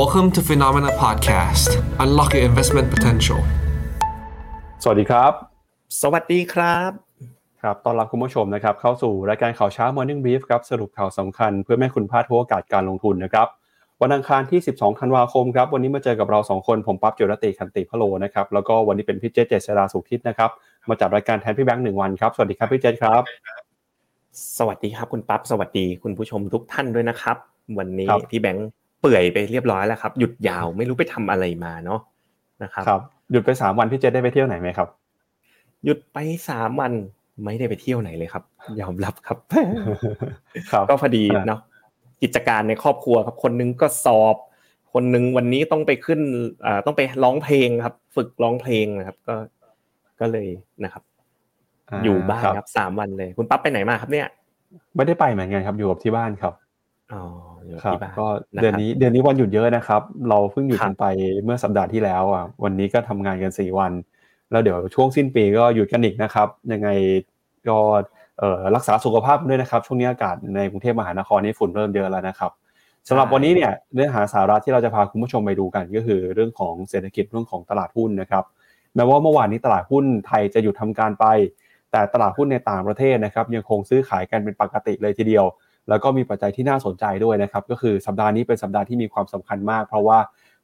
Welcome to Phenomena Podcast. Unlock your investment potential. สวัสดีครับ สวัสดีครับ ครับต้อนรับคุณผู้ชมนะครับ เข้าสู่รายการข่าวเช้า Morning Brief ครับ สรุปข่าวสำคัญเพื่อไม่ให้คุณพลาดทุกโอกาสการลงทุนนะครับ วันอังคารที่ 12 ธันวาคมครับ วันนี้มาเจอกับเรา 2 คน ผมปั๊บจุรติคันติพะโลนะครับ แล้วก็วันนี้เป็นพี่เจษเจษดาสุขทิศนะครับ มาจัดรายการแทนพี่แบงค์หนึ่งวันครับ สวัสดีครับพี่เจษครับ สวัสดีครับคุณปั๊บ สวัสดีคุณผู้ชมทุกท่านด้วยนะครับ วันนี้ครับพี่แบงค์ เปื่อยไปเรียบร้อยแล้วครับ หยุดยาวไม่รู้ไปทำอะไรมาเนาะนะครับครับ หยุดไป3วันพี่เจษได้ไปเที่ยวไหนไหมครับ หยุดไปสามวันไม่ได้ไปเที่ยวไหนเลยครับ ยอมรับครับครับก็พอดีอ่าเนาะกิจการในครอบครัวครับ คนหนึงก็สอบ คนหนึงวันนี้ต้องไปขึ้นอ่าต้องไปร้องเพลงครับ ฝึกร้องเพลงนะครับ ก็ก็เลยนะครับ อยู่บ้านครับสามวันเลย คุณปั๊บไปไหนมาครับเนี่ย ไม่ได้ไปเหมือนกันครับ อยู่กับที่บ้านครับอ๋ออยู่ครับ ที่บ้านก็ะเดือนครับนี้เดือนนี้วันหยุดเยอะนะครับ เราเพิ่งหยุดครับกันไปเมื่อสัปดาห์ที่แล้วอะวันนี้ก็ทำงานกันสี่วัน แล้วเดี๋ยวช่วงสิ้นปีก็หยุดกันอีกนะครับ ยังไงก็เอ่อรักษาสุขภาพด้วยนะครับ ช่วงนี้อากาศในกรุงเทพมหานครนี่ฝุ่นเริ่มเยอะแล้วนะครับสำหรับวันนี้เนี่ยเนื้อหาสาระที่เราจะพาคุณผู้ชมไปดูกันก็คือเรื่องของเศรษฐกิจเรื่องของตลาดหุ้นนะครับแม้ว่าเมื่อวานนี้ตลาดหุ้นไทยจะหยุดทำการไป แต่ตลาดหุ้นในต่างประเทศนะครับยังคงซื้อขายกันเป็นปกติเลยทีเดียว แล้วก็มีปัจจัยที่น่าสนใจด้วยนะครับ ก็คือสัปดาห์นี้เป็นสัปดาห์ที่มีความสำคัญมาก เพราะว่า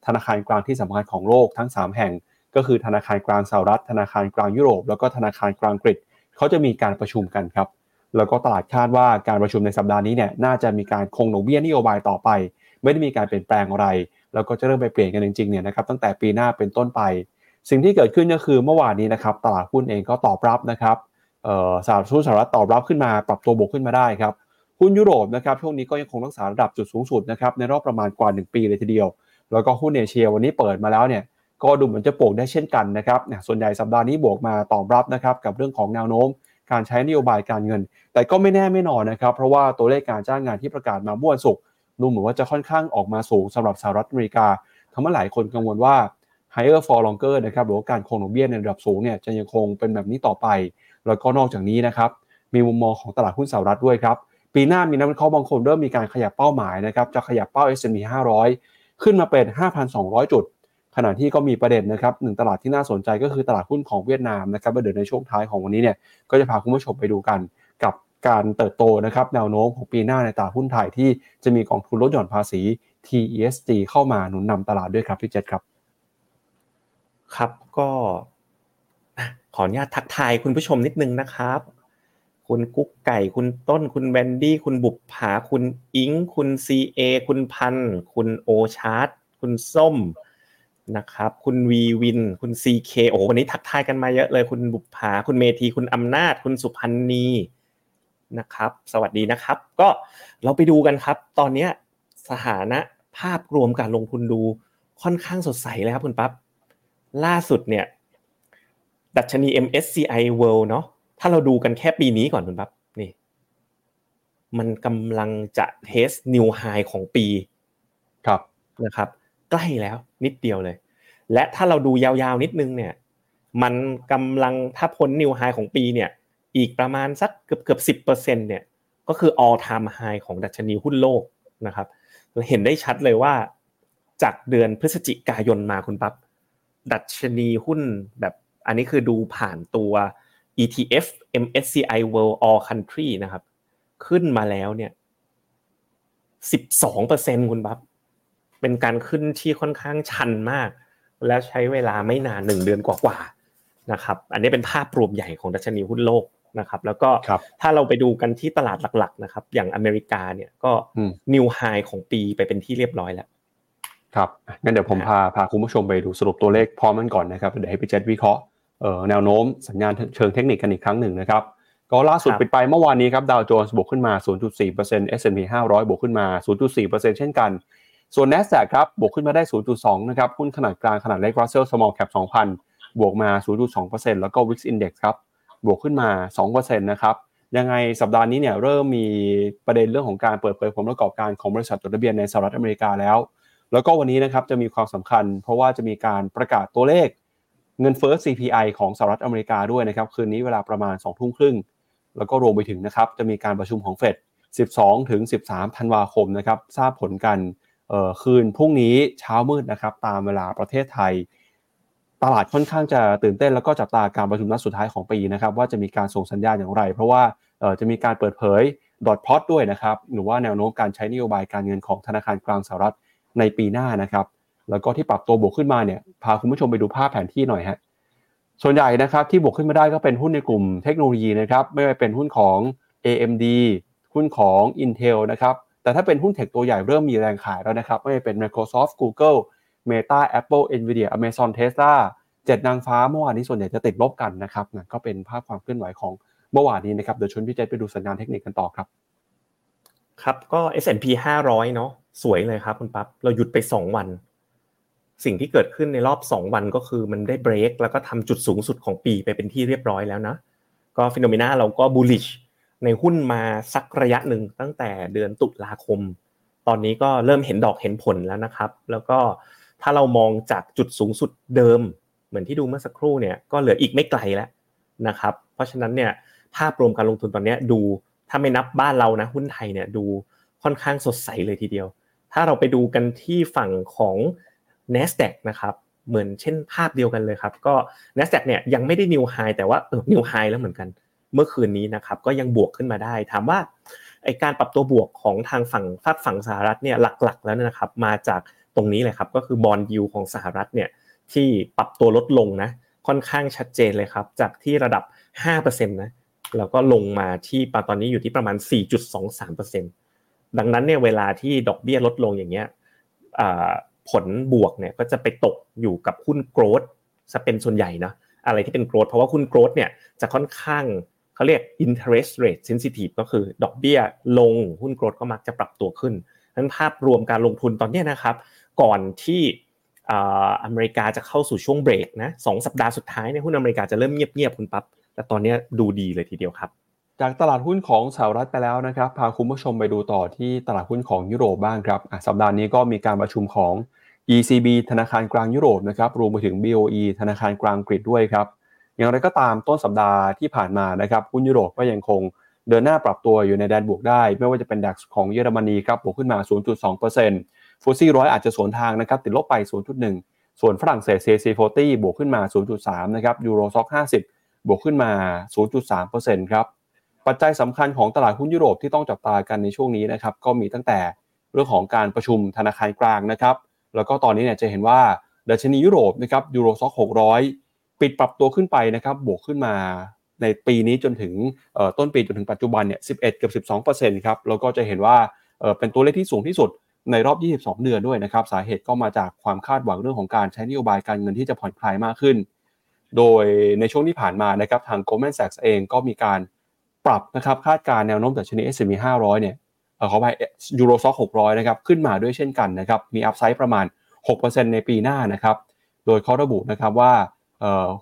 ธนาคารกลางที่สำคัญของโลกทั้ง 3 แห่ง ก็คือธนาคารกลางสหรัฐ ธนาคารกลางยุโรป แล้วก็ธนาคารกลางอังกเขาจะมีการประชุมกันครับ แล้วก็ตลาดคาดว่าการประชุมในสัปดาห์นี้เนี่ยน่าจะมีการคงดอกเบี้ยนโยบายต่อไป ไม่ได้มีการเปลี่ยนแปลงอะไร แล้วก็จะเริ่มไปเปลี่ยนกันจริงๆเนี่ยนะครับตั้งแต่ปีหน้าเป็นต้นไป สิ่งที่เกิดขึ้นก็คือเมื่อวานนี้นะครับตลาดหุ้นเองก็ตอบรับนะครับเอ่อสหรัฐสหรัฐตอบรับขึ้นมาปรับตัวบวกขึ้นมาได้ครับ หุ้นยุโรปนะครับช่วงนี้ก็ยังคงรักษาระดับจุดสูงสุดนะครับในรอบประมาณกว่า 1 ปีเลยทีเดียว แล้วก็หุ้นเอเชียวันนี้เปิดมาแล้วเนี่ยก็ดูเหมือนจะโป่งได้เช่นกันนะครับเนี่ยส่วนใหญ่สัปดาห์นี้บวกมาตอบรับนะครับกับเรื่องของแนวโน้ม การใช้นโยบายการเงิน แต่ก็ไม่แน่ไม่นอนนะครับเพราะว่าตัวเลขการจ้างงานที่ประกาศมาเมื่อวันศุกร์ดูเหมือนว่าจะค่อนข้างออกมาสูงสำหรับสหรัฐอเมริกาทำให้หลายคนกังวลว่า higher for longer นะครับหรือว่าการคงดอกเบี้ยในระดับสูงเนี่ยจะยังคงเป็นแบบนี้ต่อไป แล้วก็นอกจากนี้นะครับมีมุมมองของตลาดหุ้นสหรัฐด้วยครับ ปีหน้ามีนักวิเคราะห์บางคนเริ่มมีการขยับเป้าหมายนะครับจะขยับเป้า S&P 500 ขึ้นมาเป็น 5,200 จุด ขณะที่ก็มีประเด็นนะครับหนึ่งตลาดที่น่าสนใจก็คือตลาดหุ้นของเวียดนามนะครับเดี๋ยวในช่วงท้ายของวันนี้เนี่ยก็จะพาคุณผู้ชมไปดูกันกับการเติบโตนะครับแนวโน้มของปีหน้าในตลาดหุ้นไทยที่จะมีกองทุนลดหย่อนภาษี TESG เข้ามาหนุนนำตลาดด้วยครับพี่เจษครับครับก็ขออนุญาตทักทายคุณผู้ชมนิดนึงนะครับ คุณกุ๊กไก่ คุณต้น คุณแวนดี้ คุณบุปผา คุณอิง คุณซีเอคุณพัน คุณโอชาร์ตคุณส้มนะครับ คุณวีวิน คุณซีเคโอ้โหวันนี้ทักทายกันมาเยอะเลย คุณบุปผา คุณเมธี คุณอำนาจ คุณสุพันธ์นีนะครับ สวัสดีนะครับ ก็เราไปดูกันครับ ตอนนี้สถานะภาพรวมการลงทุนดูค่อนข้างสดใสเลยครับคุณปั๊บล่าสุดเนี่ย ดัชนี MSCI World เนาะ ถ้าเราดูกันแค่ปีนี้ก่อนคุณปั๊บนี่มันกำลังจะเทส new high ของปีครับนะครับ ใกล้แล้วนิดเดียวเลย และถ้าเราดูยาวๆนิดนึงเนี่ย มันกำลังถ้าพ้น new high ของปีเนี่ย อีกประมาณสักเกือบเกือบสิบเปอร์เซ็นเนี่ยก็คือ all time high ของดัชนีหุ้นโลกนะครับเราเห็นได้ชัดเลยว่า จากเดือนพฤศจิกายนมาคุณปั๊บดัชนีหุ้นแบบอันนี้คือดูผ่านตัว ETF MSCI World All Country นะครับ ขึ้นมาแล้วเนี่ย12เปอร์เซ็นคุณปั๊บเป็นการขึ้นที่ค่อนข้างชันมาก และใช้เวลาไม่นานหนึ่งเดือนกว่าๆนะครับ อันนี้เป็นภาพรวมใหญ่ของดัชนีหุ้นโลกนะครับ แล้วก็ครับถ้าเราไปดูกันที่ตลาดหลัก ๆ นะครับ อย่างอเมริกาเนี่ยก็อืมนิวไฮของปีไปเป็นที่เรียบร้อยแล้วครับอะงั้นเดี๋ยวผมพาพาคุณผู้ชมไปดูสรุปตัวเลขพร้อมกันก่อนนะครับเดี๋ยวให้พี่เจษวิเคราะห์เอ่อ แนวโน้มสัญญาณเชิงเทคนิคกันอีกครั้งหนึ่งนะครับก็ล่าสุดครับปิดไปเมื่อวานนี้ครับดาวโจนส์บวกขึ้นมา 0.4% S&P 500 บวกขึ้นมา 0.4%เช่นกัน ส่วน NASDAQ ครับบวกขึ้นมาได้ 0.2 นะครับหุ้นขนาดกลางขนาดเล็ก Russell Small Cap 2,000 บวกมา 0.2%แล้วก็ Wix Index ครับบวกขึ้นมา 2%นะครับยังไงสัปดาห์นี้เนี่ยเริ่มมีประเด็นเรื่องของการเปิดเผยผลประกอบการของบริษัทจดทะเบียนในสหรัฐอเมริกาแล้ว แล้วก็วันนี้นะครับจะมีความสำคัญ เพราะว่าจะมีการประกาศตัวเลข เงินเฟ้อ CPI ของสหรัฐอเมริกาด้วยนะครับ คืนนี้เวลาประมาณ2ทุ่มครึ่ง แล้วก็รวมไปถึงนะครับ จะมีการประชุมของเฟด 12 ถึง 13 ธันวาคมนะครับ ทราบผลกันคืนพรุ่งนี้เช้ามืดนะครับ ตามเวลาประเทศไทย ตลาดค่อนข้างจะตื่นเต้นแล้วก็จับตาการประชุมนัดสุดท้ายของปีนะครับ ว่าจะมีการส่งสัญญาณอย่างไร เพราะว่าจะมีการเปิดเผยดอทพอตด้วยนะครับ หรือว่าแนวโน้มการใช้นโยบายการเงินของธนาคารกลางสหรัฐในปีหน้านะครับ แล้วก็ที่ปรับตัวบวกขึ้นมาเนี่ยพาคุณผู้ชมไปดูภาพแผนที่หน่อยฮะส่วนใหญ่นะครับที่บวกขึ้นมาได้ก็เป็นหุ้นในกลุ่มเทคโนโลยีนะครับไม่ว่าเป็นหุ้นของ AMD หุ้นของ Intel นะครับแต่ถ้าเป็นหุ้นเทคตัวใหญ่เริ่มมีแรงขายแล้วนะครับไม่ว่าเป็น Microsoft Google Meta Apple Nvidia Amazon Tesla เจ็ดนางฟ้าเมื่อวานนี้ส่วนใหญ่จะติดลบกันนะครับนั่นก็เป็นภาพความเคลื่อนไหวของเมื่อวานนี้นะครับเดี๋ยวชวนพี่เจษไปดูสัญญาณเทคนิคกันต่อครับ ครับก็ S&P 500 เนาะสวยเลยครับคุณปั๊บเราหยุดไป 2 วัน สิ่งที่เกิดขึ้นในรอบ 2 วันก็คือมันได้เบรกแล้วก็ทำจุดสูงสุดของปีไปเป็นที่เรียบร้อยแล้วนะก็ฟิโนเมนาเราก็บูลลิชในหุ้นมาสักระยะหนึ่งตั้งแต่เดือนตุลาคม ตอนนี้ก็เริ่มเห็นดอกเห็นผลแล้วนะครับ แล้วก็ถ้าเรามองจากจุดสูงสุดเดิม เหมือนที่ดูเมื่อสักครู่เนี่ยก็เหลืออีกไม่ไกลแล้วนะครับ เพราะฉะนั้นเนี่ยภาพรวมการลงทุนตอนนี้ดูถ้าไม่นับบ้านเรานะหุ้นไทยเนี่ยดูค่อนข้างสดใสเลยทีเดียว ถ้าเราไปดูกันที่ฝั่งของ NASDAQ นะครับเหมือนเช่นภาพเดียวกันเลยครับก็ NASDAQ เนี่ยยังไม่ได้นิวไฮแต่ว่าเออนิวไฮแล้วเหมือนกัน เมื่อคืนนี้นะครับก็ยังบวกขึ้นมาได้ ถามว่าไอการปรับตัวบวกของทางฝั่งฝากฝั่งสหรัฐเนี่ยหลักๆ แล้วนะครับมาจากตรงนี้เลยครับก็คือบอลยูของสหรัฐเนี่ยที่ปรับตัวลดลงนะค่อนข้างชัดเจนเลยครับจากที่ระดับ 5%นะแล้วก็ลงมาที่ปตอนนี้อยู่ที่ประมาณ 4.23%ดังนั้นเนี่ยเวลาที่ดอกเบี้ยลดลงอย่างเงี้ย ผลบวกเนี่ยก็จะไปตกอยู่กับหุ้นโกรดจะเป็นส่วนใหญ่นะอะไรที่เป็นโกรดเพราะว่าหุ้นโกรดเนี่ยจะค่อนข้างเขาเรียก interest rate sensitive ก็คือดอกเบี้ยลงหุ้นโกรดก็มักจะปรับตัวขึ้นนั้นภาพรวมการลงทุนตอนนี้นะครับ ก่อนที่อเมริกาจะเข้าสู่ช่วงเบรกนะสองสัปดาห์สุดท้ายเนี่ยหุ้นอเมริกาจะเริ่มเงียบๆคุณปั๊บแต่ตอนนี้ดูดีเลยทีเดียวครับจากตลาดหุ้นของสหรัฐไปแล้วนะครับ พาคุณผู้ชมไปดูต่อที่ตลาดหุ้นของยุโรปบ้างครับ สัปดาห์นี้ก็มีการประชุมของ ECB ธนาคารกลางยุโรปนะครับรวมไปถึง BOE ธนาคารกลางอังกด้วยครับอย่างไรก็ตามต้นสัปดาห์ที่ผ่านมานะครับหุ้นยุโรปก็ยังคงเดินหน้าปรับตัวอยู่ในแดนบวกได้ ไม่ว่าจะเป็นดัคของเยอรมนีครับบวกขึ้นมา 0.2%ฟูซี่ร้อยอาจจะสวนทางนะครับติดลบไป 0.1 ส่วนฝรั่งเศส CAC 40 บวกขึ้นมา 0.3 นะครับยูโรซ็อก50 บวกขึ้นมา 0.3%ครับปัจจัยสำคัญของตลาดหุ้นยุโรปที่ต้องจับตากันในช่วงนี้นะครับก็มีตั้งแต่เรื่องของการประชุมธนาคารกลางนะครับ แล้วก็ตอนนี้เนี่ยจะเห็นว่าดัชนียุโรปนะครับยูโรซ็อก600ปิดปรับตัวขึ้นไปนะครับบวกขึ้นมาในปีนี้จนถึงต้นปีจนถึงปัจจุบันเนี่ย11เกือบ12 ครับแล้วก็จะเห็นว่าเป็นตัวเลขที่สูงที่สุดในรอบ 22 เดือนด้วยนะครับ สาเหตุก็มาจากความคาดหวังเรื่องของการใช้นโยบายการเงินที่จะผ่อนคลายมากขึ้น โดยในช่วงที่ผ่านมานะครับทาง Goldman Sachs เองก็มีการปรับนะครับคาดการแนวโน้มดัชนี S&P 500 เนี่ย ขาไปยูโรซ็อก600นะครับขึ้นมาด้วยเช่นกันนะครับมีอัพไซด์ประมาณ 6%ในปีหน้านะครับโดยเขาระบุนะครับว่า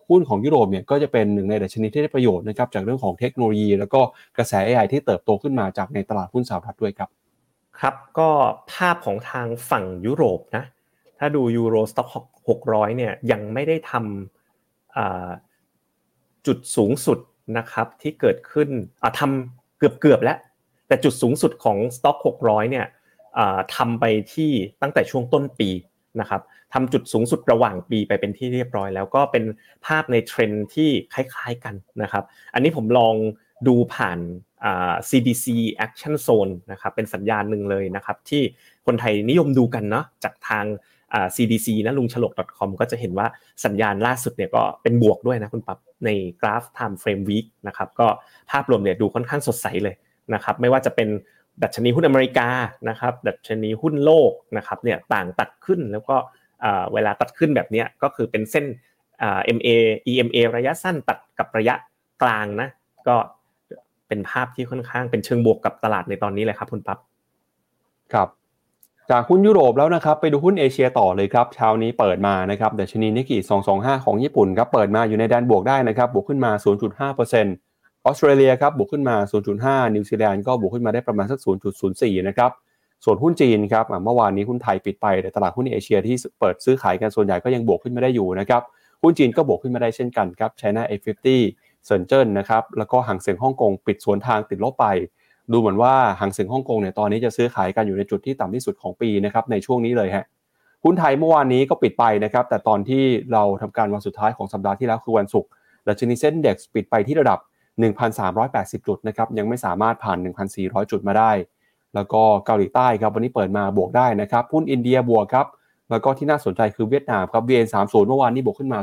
หุ้นของยุโรปเนี่ยก็จะเป็นหนึ่งในดัชนีที่ได้ประโยชน์นะครับจากเรื่องของเทคโนโลยี แล้วก็กระแส AI ที่เติบโตขึ้นมาจากในตลาดหุ้นสหรัฐด้วยครับครับก็ภาพของทางฝั่งยุโรปนะถ้าดู Euro Stoxx 600เนี่ยยังไม่ได้ทำจุดสูงสุดนะครับที่เกิดขึ้นทำเกือบเกือบแล้ว แต่จุดสูงสุดของ Stoxx 600เนี่ยทำไปที่ตั้งแต่ช่วงต้นปีนะครับทำจุดสูงสุดระหว่างปีไปเป็นที่เรียบร้อย แล้วก็เป็นภาพในเทรนที่คล้ายๆกันนะครับ อันนี้ผมลองดูผ่าน CBC Action Zone นะครับเป็นสัญญาณหนึ่งเลยนะครับ ที่คนไทยนิยมดูกันเนาะจากทาง CDC นะลุงฉลก .com ก็จะเห็นว่าสัญญาณล่าสุดเนี่ยก็เป็นบวกด้วยนะคุณปับในกราฟ Time Frame Week นะครับก็ภาพรวมเนี่ยดูค่อนข้างสดใสเลย นะครับไม่ว่าจะเป็นดัชนีหุ้นอเมริกานะครับดัชนีหุ้นโลกนะครับเนี่ยต่างตัดขึ้นแล้วก็เวลาตัดขึ้นแบบนี้ก็คือเป็นเส้น MA EMA ระยะสั้นตัดกับระยะกลางนะก็เป็นภาพที่ค่อนข้างเป็นเชิงบวกกับตลาดในตอนนี้เลยครับคุณปั๊บครับจากหุ้นยุโรปแล้วนะครับไปดูหุ้นเอเชียต่อเลยครับเช้านี้เปิดมานะครับดัชนีนิกกี้225 ของญี่ปุ่นครับเปิดมาอยู่ในแดนบวกได้นะครับบวกขึ้นมา 0.5% ออสเตรเลียครับบวกขึ้นมา 0.5 นิวซีแลนด์ก็บวกขึ้นมาได้ประมาณสัก 0.04 นะครับ ส่วนหุ้นจีนครับเมื่อวานนี้หุ้นไทยปิดไปแต่ตลาดหุ้นเอเชียที่เปิดซื้อขายกันส่วนใหญ่ก็ยังบวกขึ้นมาได้อยู่นะครับ หุ้นจีนก็บวกขึ้นมาได้เช่นกันครับ China A50 เซินเจิ้นนะครับ แล้วก็หางเสียงฮ่องกงปิดสวนทางติดลบไป ดูเหมือนว่าหางเสียงฮ่องกงเนี่ยตอนนี้จะซื้อขายกันอยู่ในจุดที่ต่ำที่สุดของปีนะครับในช่วงนี้เลยฮะหุ้นไทยเมื่อวานนี้ก็ปิดไปนะครับ แต่ตอนที่เราทำการวันสุดท้ายของสัปดาห์ที่แล้วคือวันศุกร์ดัชนีเซ็นเด็กซ์ปิดไปที่ระดับ 1,380 จุดนะครับยังไม่สามารถผ่าน 1,400 จุดมาได้ แล้วก็เกาหลีใต้ครับวันนี้เปิดมาบวกได้นะครับหุ้นอินเดียบวกครับแล้วก็ที่น่าสนใจคือเวียดนามครับ VN30 เมื่อวานนี้บวกขึ้นมา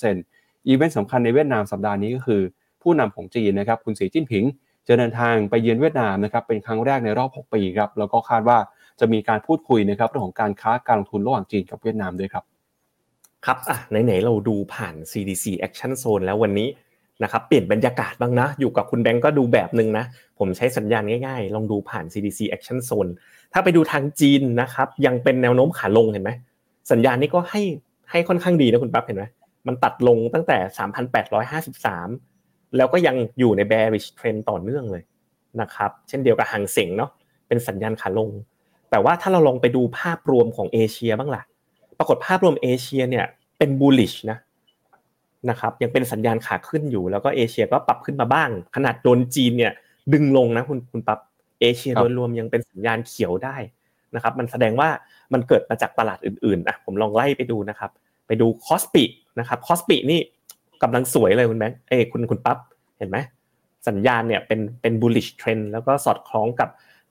0.2%อีเวนต์สำคัญในเวียดนามสัปดาห์นี้ก็คือ ผู้นำของจีนนะครับคุณสีจิ้นผิง จะเดินทางไปเยือนเวียดนามนะครับเป็นครั้งแรกในรอบ 6 ปีครับแล้วก็คาดว่าจะมีการพูดคุยนะครับเรื่องของการค้าการลงทุนระหว่างจีนกับเวียดนามด้วยครับครับอะไหนๆเราดูผ่าน CDC Action Zone แล้ววันนี้ นะครับเปลี่ยนบรรยากาศบ้างนะ อยู่กับคุณแบงก์ก็ดูแบบหนึ่งนะ ผมใช้สัญญาณง่ายๆ ลองดูผ่าน CDC Action Zone ถ้าไปดูทางจีนนะครับ ยังเป็นแนวโน้มขาลงเห็นไหมสัญญาณนี้ก็ให้ให้ค่อนข้างดีนะคุณปั๊บเห็นไหมมันตัดลงตั้งแต่ 3,853 แล้วก็ยังอยู่ใน bearish trend ต่อเนื่องเลยนะครับ เช่นเดียวกับหางเสงเนาะเป็นสัญญาณขาลง แต่ว่าถ้าเราลองไปดูภาพรวมของเอเชียบ้างล่ะ ปรากฏภาพรวมเอเชียเนี่ยเป็น bullish นะ นะครับยังเป็นสัญญาณขาขึ้นอยู่แล้วก็เอเชียก็ปรับขึ้นมาบ้าง ขนาดโดนจีนเนี่ยดึงลงนะคุณคุณปั๊บเอเชียครับโดยรวมยังเป็นสัญญาณเขียวได้นะครับมันแสดงว่ามันเกิดมาจากตลาดอื่นๆอะผมลองไล่ไปดูนะครับ ไปดู KOSPI นะครับ KOSPI นี่กำลังสวยเลยคุณแบงค์เอ้ยคุณคุณปั๊บเห็นไหมสัญญาณเนี่ยเป็นเป็น bullish trend แล้วก็สอดคล้องกับ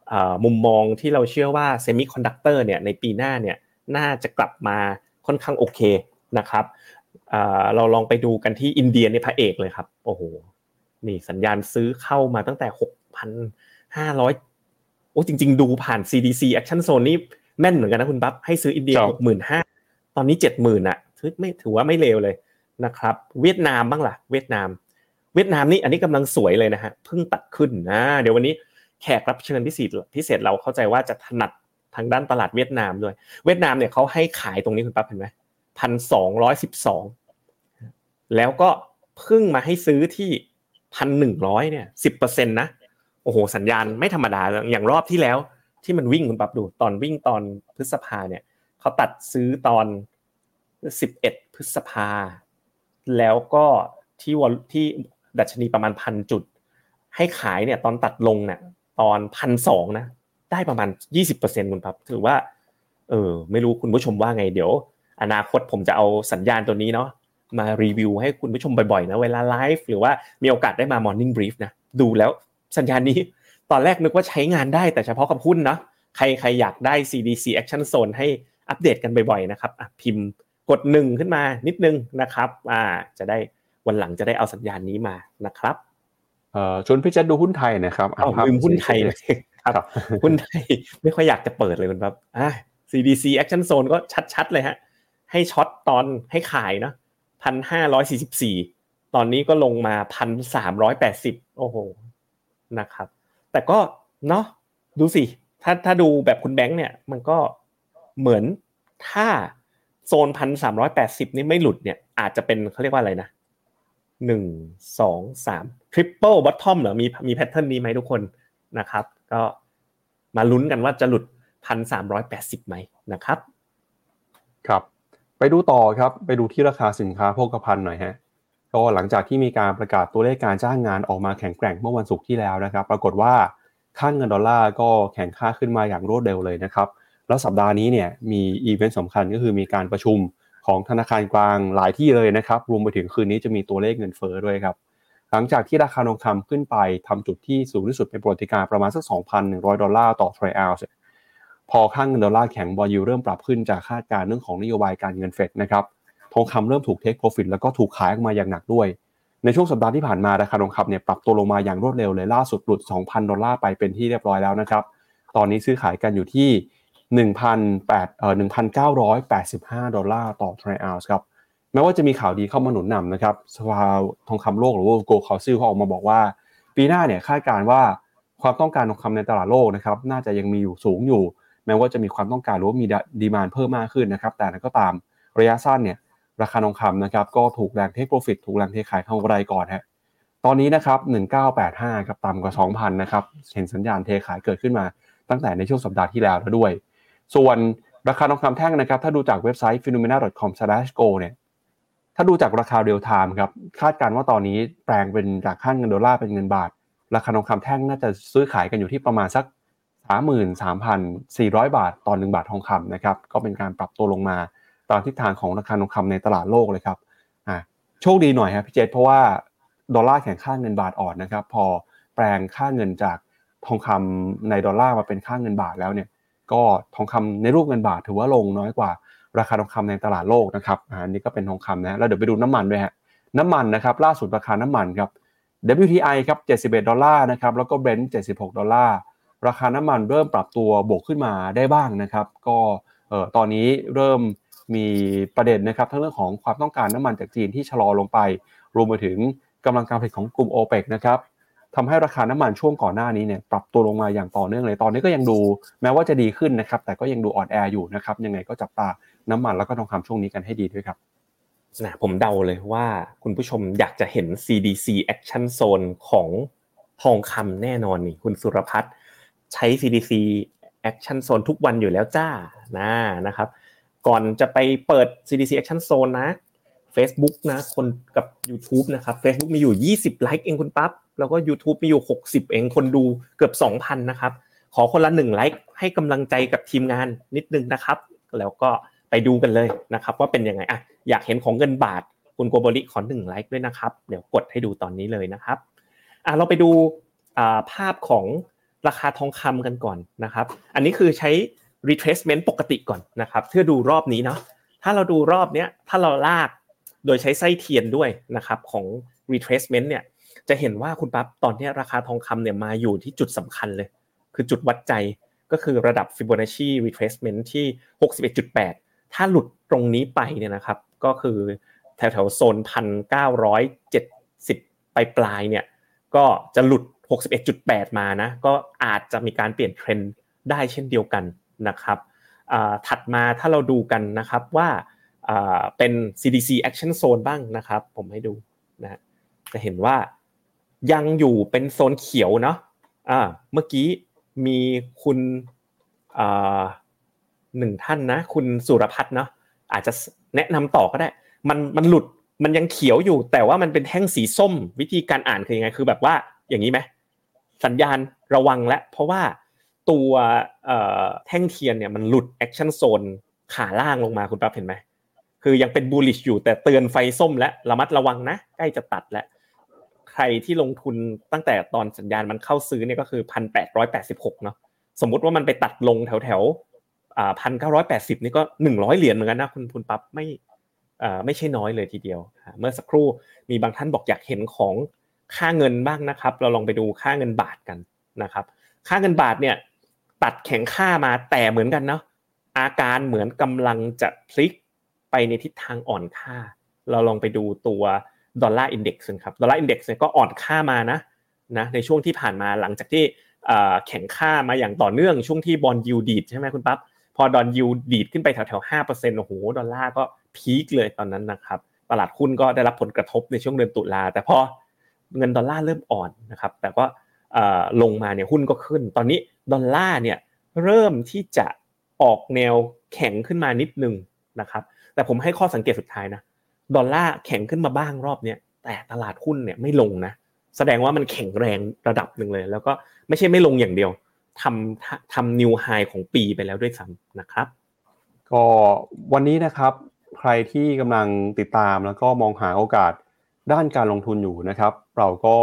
เอ่อมุมมองที่เราเชื่อว่า semiconductor เนี่ยในปีหน้าเนี่ยน่าจะกลับมาค่อนข้างโอเคนะครับ เอ่อเราลองไปดูกันที่อินเดียในพระเอกเลยครับ โอ้โห นี่สัญญาณซื้อเข้ามาตั้งแต่ 6,500 โอ้จริง ๆ ดูผ่าน CDC Action Zone นี่แม่นเหมือนกันนะคุณปั๊บให้ซื้ออินเดียครับหกหมื่นห้าตอนนี้เจ็ดหมื่นอะถือไม่ถือว่าไม่เลวเลยนะครับ เวียดนามบ้างล่ะ เวียดนาม เวียดนามนี่อันนี้กำลังสวยเลยนะฮะเพิ่งตัดขึ้นนะ เดี๋ยววันนี้แขกรับเชิญพิเศษพิเศษเราเข้าใจว่าจะถนัดทางด้านตลาดเวียดนามด้วย เวียดนามเนี่ยเขาให้ขายตรงนี้คุณปั๊บเห็นไหม พันสองร้อยสิบสองแล้วก็เพิ่งมาให้ซื้อที่พันหนึ่งร้อยเนี่ยสิบเปอร์เซ็นต์นะโอ้โหสัญญาณไม่ธรรมดาอย่างรอบที่แล้ว ที่มันวิ่งคุณปับดูตอนวิ่งตอนพฤษภาเนี่ยเขาตัดซื้อตอน 11 พฤษภา แล้วก็ที่วอลที่ดัชนีประมาณพันจุด ให้ขายเนี่ยตอนตัดลงเนี่ยตอนพันสองนะได้ประมาณ 20%คุณปับถือว่าเออไม่รู้คุณผู้ชมว่าไงเดี๋ยว อนาคตผมจะเอาสัญญาณตัวนี้เนาะมารีวิวให้คุณผู้ชมบ่อยๆนะเวลาไลฟ์หรือว่ามีโอกาสได้มา Morning Brief นะดูแล้วสัญญาณนี้ตอนแรกนึกว่าใช้งานได้แต่เฉพาะกับหุ้นเนาะใครใครอยากได้ CDC Action Zone ให้อัปเดตกันบ่อยๆนะครับอะพิมพ์กดหนึ่งขึ้นมานิดนึงนะครับอ่าจะได้วันหลังจะได้เอาสัญญาณนี้มานะครับเอ่อชวนพี่เจษดูหุ้นไทยนะครับเอาภาพลืมหุ้นไทยเลยครับครับหุ้นไทยไม่ค่อยอยากจะเปิดเลยคุณครับอ่า CDC Action Zone ก็ชัดๆเลยฮะ ให้ช็อตตอนให้ขายเนาะพันห้าร้อยสี่สิบสี่ตอนนี้ก็ลงมาพันสามร้อยแปดสิบโอ้โหนะครับ แต่ก็เนาะดูสิ ถ้าถ้าดูแบบคุณแบงค์เนี่ย มันก็เหมือนถ้าโซนพันสามร้อยแปดสิบนี่ไม่หลุดเนี่ย อาจจะเป็นเขาเรียกว่าอะไรนะหนึ่งสองสาม triple bottom เหรอมีมี pattern นี้ไหมทุกคนนะครับ ก็มาลุ้นกันว่าจะหลุดพันสามร้อยแปดสิบไหมนะครับ ครับ ไปดูต่อครับไปดูที่ราคาสินค้าโภคภัณฑ์หน่อยฮะก็หลังจากที่มีการประกาศตัวเลขการจ้างงานออกมาแข็งแกร่งเมื่อวันศุกร์ที่แล้วนะครับ ปรากฏว่าค่าเงินดอลลาร์ก็แข็งค่าขึ้นมาอย่างรวดเร็วเลยนะครับ แล้วสัปดาห์นี้เนี่ยมีอีเวนต์สำคัญก็คือมีการประชุมของธนาคารกลางหลายที่เลยนะครับ รวมไปถึงคืนนี้จะมีตัวเลขเงินเฟ้อด้วยครับ หลังจากที่ราคาทองคำขึ้นไปทำจุดที่สูงที่สุดเป็นประวัติการณ์ประมาณสัก 2,100 ดอลลาร์ต่อทรัลล์ พอค่าเงินดอลลาร์แข็ง bond yield เริ่มปรับขึ้นจากคาดการณ์เรื่องของนโยบายการเงินเฟดนะครับทองคำเริ่มถูก take profit แล้วก็ถูกขายออกมาอย่างหนักด้วย ในช่วงสัปดาห์ที่ผ่านมาราคาทองคำเนี่ยปรับตัวลงมาอย่างรวดเร็วเลยล่าสุดหลุด 2,000 ดอลลาร์ไปเป็นที่เรียบร้อยแล้วนะครับตอนนี้ซื้อขายกันอยู่ที่1,800เอ่อ1,985 ดอลลาร์ต่อทรัลล์ครับแม้ว่าจะมีข่าวดีเข้ามาหนุนนำนะครับสภาทองคำโลกหรือว่า Gold Council เขาออกมาบอกว่า ปีหน้าเนี่ยคาดการณ์ว่าความต้องการทองคำในตลาดโลกนะครับน่าจะยังมีอยู่สูงอยู่ แม้ว่าจะมีความต้องการหรือว่ามีดีมานเพิ่มมากขึ้นนะครับแต่ก็ตามระยะสั้นเนี่ยราคาทองคำนะครับก็ถูกแรง take profit ถูกแรงเทขายเข้ากำไรก่อนฮะตอนนี้นะครับ1985ครับต่ำกว่า 2,000นะครับเห็นสัญญาณเทขายเกิดขึ้นมาตั้งแต่ในช่วงสัปดาห์ที่แล้วแล้วด้วย ส่วนราคาทองคำแท่งนะครับถ้าดูจากเว็บไซต์ finnomena.com/gold เนี่ยถ้าดูจากราคา real-time ครับคาดการณ์ว่าตอนนี้แปลงเป็นจากค่าเงินดอลลาร์เป็นเงินบาท ราคาทองคำแท่งน่าจะซื้อขายกันอยู่ที่ประมาณสัก 33,400 บาทต่อ1บาททองคำนะครับก็เป็นการปรับตัวลงมาตามทิศทางของราคาทองคำในตลาดโลกเลยครับอ่าโชคดีหน่อยครับพี่เจษเพราะว่าดอลลาร์แข็งค่าเงินบาทอ่อนนะครับพอแปลงค่าเงินจากทองคำในดอลลาร์มาเป็นค่าเงินบาทแล้วเนี่ยก็ทองคำในรูปเงินบาทถือว่าลงน้อยกว่าราคาทองคำในตลาดโลกนะครับอันนี้ก็เป็นทองคำนะแล้วเดี๋ยวไปดูน้ำมันด้วยฮะน้ำมันนะครับล่าสุดราคาน้ำมันครับ WTI ครับ71ดอลลาร์นะครับแล้วก็ Brent 76ดอลลาร์ ราคาน้ำมันเริ่มปรับตัวบวกขึ้นมาได้บ้างนะครับ ก็เอ่อตอนนี้เริ่มมีประเด็นนะครับ ทั้งเรื่องของความต้องการน้ำมันจากจีนที่ชะลอลงไป รวมไปถึงกำลังการผลิตของกลุ่ม o p e ปกนะครับทำให้ราคาน้ำมันช่วงก่อนหน้านี้เนี่ยปรับตัวลงมาอย่างต่อเนื่องเลยตอนนี้ก็ยังดูแม้ว่าจะดีขึ้นนะครับ แต่ก็ยังดูอ่อนแออยู่นะครับ ยังไงก็จับตาน้ำมันแล้วก็ทองคำช่วงนี้กันให้ดีด้วยครับนะผมเดาเลยว่าคุณผู้ชมอยากจะเห็น CDC Action Zone ของทองคำแน่นอนนี่คุณสุรพัฒน์ ใช้ CDC Action Zone ทุกวันอยู่แล้วจ้านะนะครับ ก่อนจะไปเปิด CDC Action Zone นะ Facebook นะ คนกับ YouTube นะครับ Facebook มีอยู่ 20 ไลค์เองคุณปั๊บแล้วก็ YouTube มีอยู่ 60 เองคนดูเกือบ 2,000 นะครับ ขอคนละ1ไลค์ให้กำลังใจกับทีมงานนิดนึงนะครับ แล้วก็ไปดูกันเลยนะครับ ว่าเป็นยังไงอะอยากเห็นของเงินบาท คุณโกโบริขอหนึ่งไลค์ด้วยนะครับ เดี๋ยวกดให้ดูตอนนี้เลยนะครับอะเราไปดูภาพของ ราคาทองคำกันก่อนนะครับ อันนี้คือใช้ retracement ปกติก่อนนะครับเพื่อดูรอบนี้เนาะถ้าเราดูรอบเนี้ยถ้าเราลากโดยใช้ไส้เทียนด้วยนะครับของ retracement เนี่ยจะเห็นว่าคุณปั๊บตอนนี้ราคาทองคำเนี่ยมาอยู่ที่จุดสำคัญเลย คือจุดวัดใจก็คือระดับ Fibonacci retracement ที่ 61.8 ถ้าหลุดตรงนี้ไปเนี่ยนะครับก็คือแถวแถวโซนพันเก้าร้อยเจ็ดสิบปลายปลายเนี่ยก็จะหลุด 61.8 มานะก็อาจจะมีการเปลี่ยนเทรนด์ได้เช่นเดียวกันนะครับถัดมาถ้าเราดูกันนะครับว่าเป็น CDC Action Zone บ้างนะครับ ผมให้ดูนะจะเห็นว่ายังอยู่เป็นโซนเขียวเนาะอ่าเมื่อกี้มีคุณหนึ่งท่านนะ คุณสุรพัฒน์เนาะอาจจะแนะนำต่อก็ได้ มันมันหลุดมันยังเขียวอยู่ แต่ว่ามันเป็นแท่งสีส้ม วิธีการอ่านคือยังไงคือแบบว่าอย่างนี้ไหม สัญญาณระวังและ เพราะว่าตัวแท่งเทียนเนี่ยมันหลุด action zone ขาล่างลงมาคุณปั๊บเห็นไหมคือยังเป็น bullish อยู่แต่เตือนไฟส้มและระมัดระวังนะใกล้จะตัดแล้วใครที่ลงทุนตั้งแต่ตอนสัญญาณมันเข้าซื้อเนี่ยก็คือพันแปดร้อยแปดสิบหกเนาะสมมุติว่ามันไปตัดลงแถวแถวพันเก้าร้อยแปดสิบนี่ก็หนึ่งร้อยเหรียญเหมือนกันนะคุณคุณปั๊บไม่ไม่ใช่น้อยเลยทีเดียว เมื่อสักครู่มีบางท่านบอกอยากเห็นของ ค่าเงินบ้างนะครับ เราลองไปดูค่าเงินบาทกันนะครับ ค่าเงินบาทเนี่ยตัดแข็งค่ามาแต่เหมือนกันเนาะอาการเหมือนกำลังจะพลิกไปในทิศทางอ่อนค่า เราลองไปดูตัว Dollar Index ครับ Dollar Index เนี่ยก็อ่อนค่ามานะนะในช่วงที่ผ่านมาหลังจากที่แข็งค่ามาอย่างต่อเนื่องช่วงที่ bond yield ดีดใช่ไหมคุณปั๊บพอดอนยูดีดขึ้นไปแถวๆห้าเปอร์เซ็นต์โอ้โหดอลลาร์ก็ peak เลยตอนนั้นนะครับ ตลาดหุ้นก็ได้รับผลกระทบในช่วงเดือนตุลาแต่พอ เงินดอลลาร์เริ่มอ่อนนะครับแต่ก็ลงมาเนี่ยหุ้นก็ขึ้น ตอนนี้ดอลลาร์เนี่ยเริ่มที่จะออกแนวแข็งขึ้นมานิดนึงนะครับแต่ผมให้ข้อสังเกตสุดท้ายนะดอลลาร์แข็งขึ้นมาบ้างรอบเนี้ยแต่ตลาดหุ้นเนี่ยไม่ลงนะแสดงว่ามันแข็งแรงระดับหนึ่งเลย แล้วก็ไม่ใช่ไม่ลงอย่างเดียวทำทำ new high ของปีไปแล้วด้วยซ้ำนะครับ ก็วันนี้นะครับใครที่กำลังติดตามแล้วก็มองหาโอกาส ด้านการลงทุนอยู่นะครับ เราก็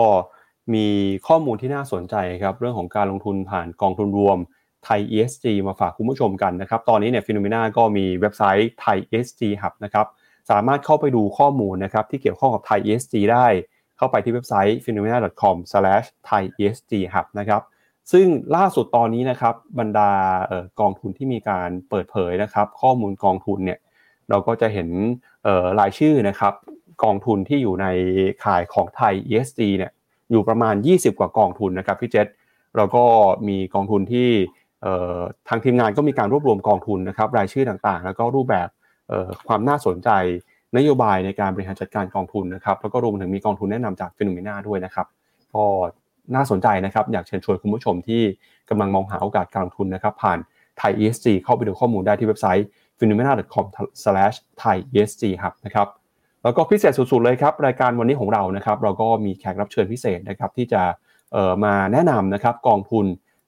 มีข้อมูลที่น่าสนใจครับเรื่องของการลงทุนผ่านกองทุนรวมไทย ESG มาฝากคุณผู้ชมกันนะครับตอนนี้เนี่ย Finnomena ก็มีเว็บไซต์ไทย ESG Hub นะครับสามารถเข้าไปดูข้อมูลนะครับที่เกี่ยวข้องกับไทย ESG ได้ เข้าไปที่เว็บไซต์ phenomena.com/thaiesghub นะครับซึ่งล่าสุดตอนนี้นะครับบรรดากองทุนที่มีการเปิดเผยนะครับ ข้อมูลกองทุนเนี่ยเราก็จะเห็นรายชื่อนะครับ กองทุนที่อยู่ในข่ายของไทย ESG เนี่ยอยู่ประมาณ 20 กว่ากองทุนนะครับพี่เจษเราก็มีกองทุนที่ทางทีมงานก็มีการรวบรวมกองทุนนะครับรายชื่อต่างๆ แล้วก็รูปแบบความน่าสนใจนโยบายในการบริหารจัดการกองทุนนะครับแล้วก็รวมถึงมีกองทุนแนะนำจากฟิโนเมนาด้วยนะครับก็น่าสนใจนะครับ อยากเชิญชวนคุณผู้ชมที่กำลังมองหาโอกาสการลงทุนนะครับ ผ่านไทย ESG เข้าไปดูข้อมูลได้ที่เว็บไซต์ phenomena.com/thaiesghub นะครับ แล้วก็พิเศษสุดๆเลยครับรายการวันนี้ของเรานะครับเราก็มีแขกรับเชิญพิเศษนะครับที่จะเอ่อมาแนะนำนะครับกองทุน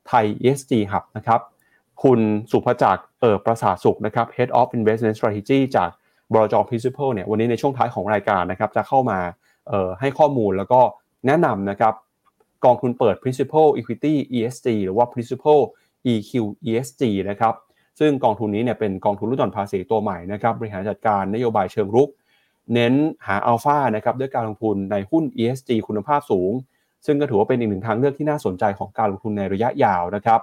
ไทย ESG Hub นะครับคุณสุภจักรเอ่อประสาสุขนะครับ Head of Investment Strategy จากบรจ Principal เนี่ยวันนี้ในช่วงท้ายของรายการนะครับจะเข้ามาเอ่อให้ข้อมูลแล้วก็แนะนำนะครับกองทุนเปิด Principal Equity ESG หรือว่า Principal EQ ESG นะครับซึ่งกองทุนนี้เนี่ยเป็นกองทุนลดหย่อนภาษีตัวใหม่นะครับบริหารจัดการนโยบายเชิงรุก เน้นหาอัลฟานะครับด้วยการลงทุนในหุ้น ESG คุณภาพสูง ซึ่งก็ถือว่าเป็นอีกหนึ่งทางเลือกที่น่าสนใจของการลงทุนในระยะยาวนะครับ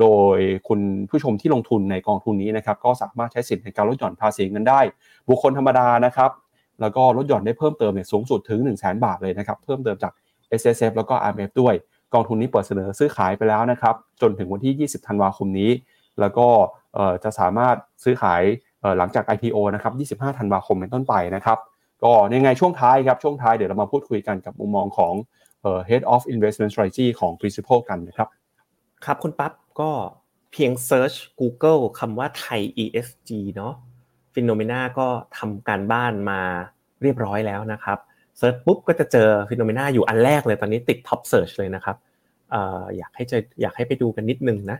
โดยคุณผู้ชมที่ลงทุนในกองทุนนี้นะครับก็สามารถใช้สิทธิ์ในการลดหย่อนภาษีเงินได้ บุคคลธรรมดานะครับแล้วก็ลดหย่อนได้เพิ่มเติมเนี่ยสูงสุดถึง 1 0 0 0 0แบาทเลยนะครับเพิ่มเติมจาก S S F แล้วก็ R M F ด้วย กองทุนนี้เปิดเสนอซื้อขายไปแล้วนะครับจนถึงวันที่ 20 ธันวาคมนี้ แล้วก็จะสามารถซื้อขาย หลังจาก IPO นะครับ 25 ธันวาคมเป็นต้นไปนะครับ ก็ยังไงช่วงท้ายครับ ช่วงท้ายเดี๋ยวเรามาพูดคุยกันกับมุมมองของ Head of Investment Strategy ของ Principal กันนะครับ ครับคุณปั๊บก็เพียง Search Google คำว่าไทย ESG เนาะ Finnomena ก็ทำการบ้านมาเรียบร้อยแล้วนะครับ search ปุ๊บก็จะเจอ Finnomena อยู่อันแรกเลยตอนนี้ติด top search เลยนะครับอยากให้จะอยากให้ไปดูกันนิดนึงนะ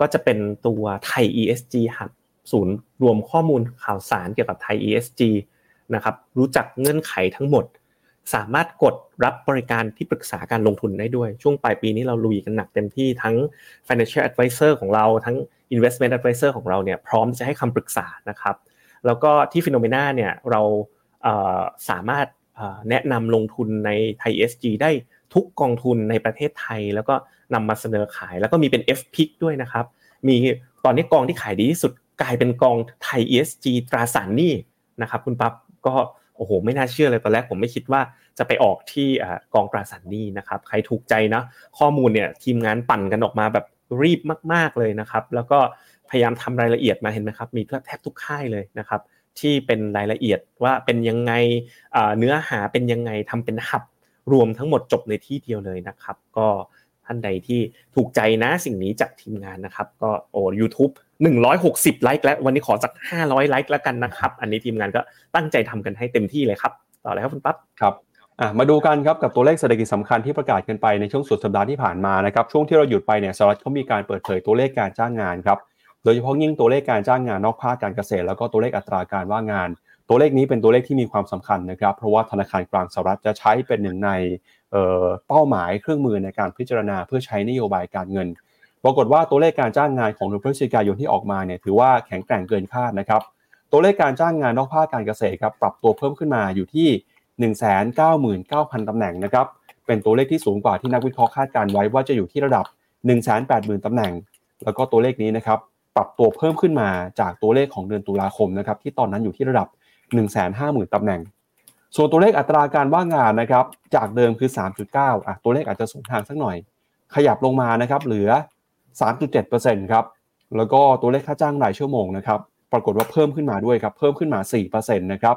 ก็จะเป็นตัวไทย ESG Hub ศูนย์รวมข้อมูลข่าวสารเกี่ยวกับไทย ESG นะครับรู้จักเงื่อนไขทั้งหมด สามารถกดรับบริการที่ปรึกษาการลงทุนได้ด้วย ช่วงปลายปีนี้เราลุยกันหนักเต็มที่ทั้ง financial advisor ของเราทั้ง investment advisor ของเราเนี่ยพร้อมจะให้คำปรึกษานะครับ แล้วก็ที่ฟิโนเมนาเนี่ยเราสามารถแนะนำลงทุนในไทย ESG ได้ทุกกองทุนในประเทศไทย แล้วก็นำมาเสนอขาย แล้วก็มีเป็น F pick ด้วยนะครับ มีตอนนี้กองที่ขายดีที่สุด กลายเป็นกองไทย ESG ตราสารนี้นะครับคุณปั๊บก็โอ้โหไม่น่าเชื่อเลยตอนแรกผมไม่คิดว่าจะไปออกที่กองตราสารนี้นะครับใครถูกใจนะข้อมูลเนี่ยทีมงานปั่นกันออกมาแบบรีบมาก ๆเลยนะครับ แล้วก็พยายามทำรายละเอียดมาเห็นไหมครับ มีแทบทุกค่ายเลยนะครับ ที่เป็นรายละเอียดว่าเป็นยังไงเนื้อหาเป็นยังไงทำเป็นหับรวมทั้งหมดจบในที่เดียวเลยนะครับ ก็ท่านใดที่ถูกใจนะสิ่งนี้จากทีมงานนะครับ ก็โอ้ยูทูป หนึ่งร้อยหกสิบไลค์แล้ววันนี้ขอสักห้าร้อยไลค์แล้วกันนะครับ อันนี้ทีมงานก็ตั้งใจทำกันให้เต็มที่เลยครับ ต่อเลยครับคุณปั๊บครับมาดูกันครับกับตัวเลขเศรษฐกิจสำคัญที่ประกาศกันไปในช่วงสุดสัปดาห์ที่ผ่านมานะครับช่วงที่เราหยุดไปเนี่ยสหรัฐเขามีการเปิดเผยตัวเลขการจ้างงานครับโดยเฉพาะยิ่งตัวเลขการจ้างงานนอกภาคการเกษตร แล้วก็ตัวเลขอัตราการว่างงาน ตัวเลขนี้เป็นตัวเลขที่มีความสำคัญนะครับ เพราะว่าธนาคารกลางสหรัฐจะใช้เป็นหนึ่งในเป้าหมายเครื่องมือในการพิจารณาเพื่อใช้นโยบายการเงิน ปรากฏว่าตัวเลขการจ้างงานของเดือนพฤศจิกายนที่ออกมาเนี่ยถือว่าแข็งแกร่งเกินคาดนะครับ ตัวเลขการจ้างงานนอกภาคการเกษตรครับปรับตัวเพิ่มขึ้นมาอยู่ที่ 199,000ตำแหน่งนะครับ เป็นตัวเลขที่สูงกว่าที่นักวิเคราะห์คาดการไว้ว่าจะอยู่ที่ระดับ 180,000ตำแหน่ง แล้วก็ตัวเลขนี้นะครับปรับตัวเพิ่มขึ้นมาจากตัวเลขของเดือนตุลาคมนะครับที่ตอนนั้นอยู่ที่ระดับ 150,000ตำแหน่ง ส่วนตัวเลขอัตราการว่างงานนะครับจากเดิมคือ 3.9อะตัวเลขอาจจะสูงทางสักหน่อย ขยับลงมานะครับเหลือ 3.7%ครับแล้วก็ตัวเลขค่าจ้างรายชั่วโมงนะครับปรากฏว่าเพิ่มขึ้นมาด้วยครับเพิ่มขึ้นมา4%นะครับ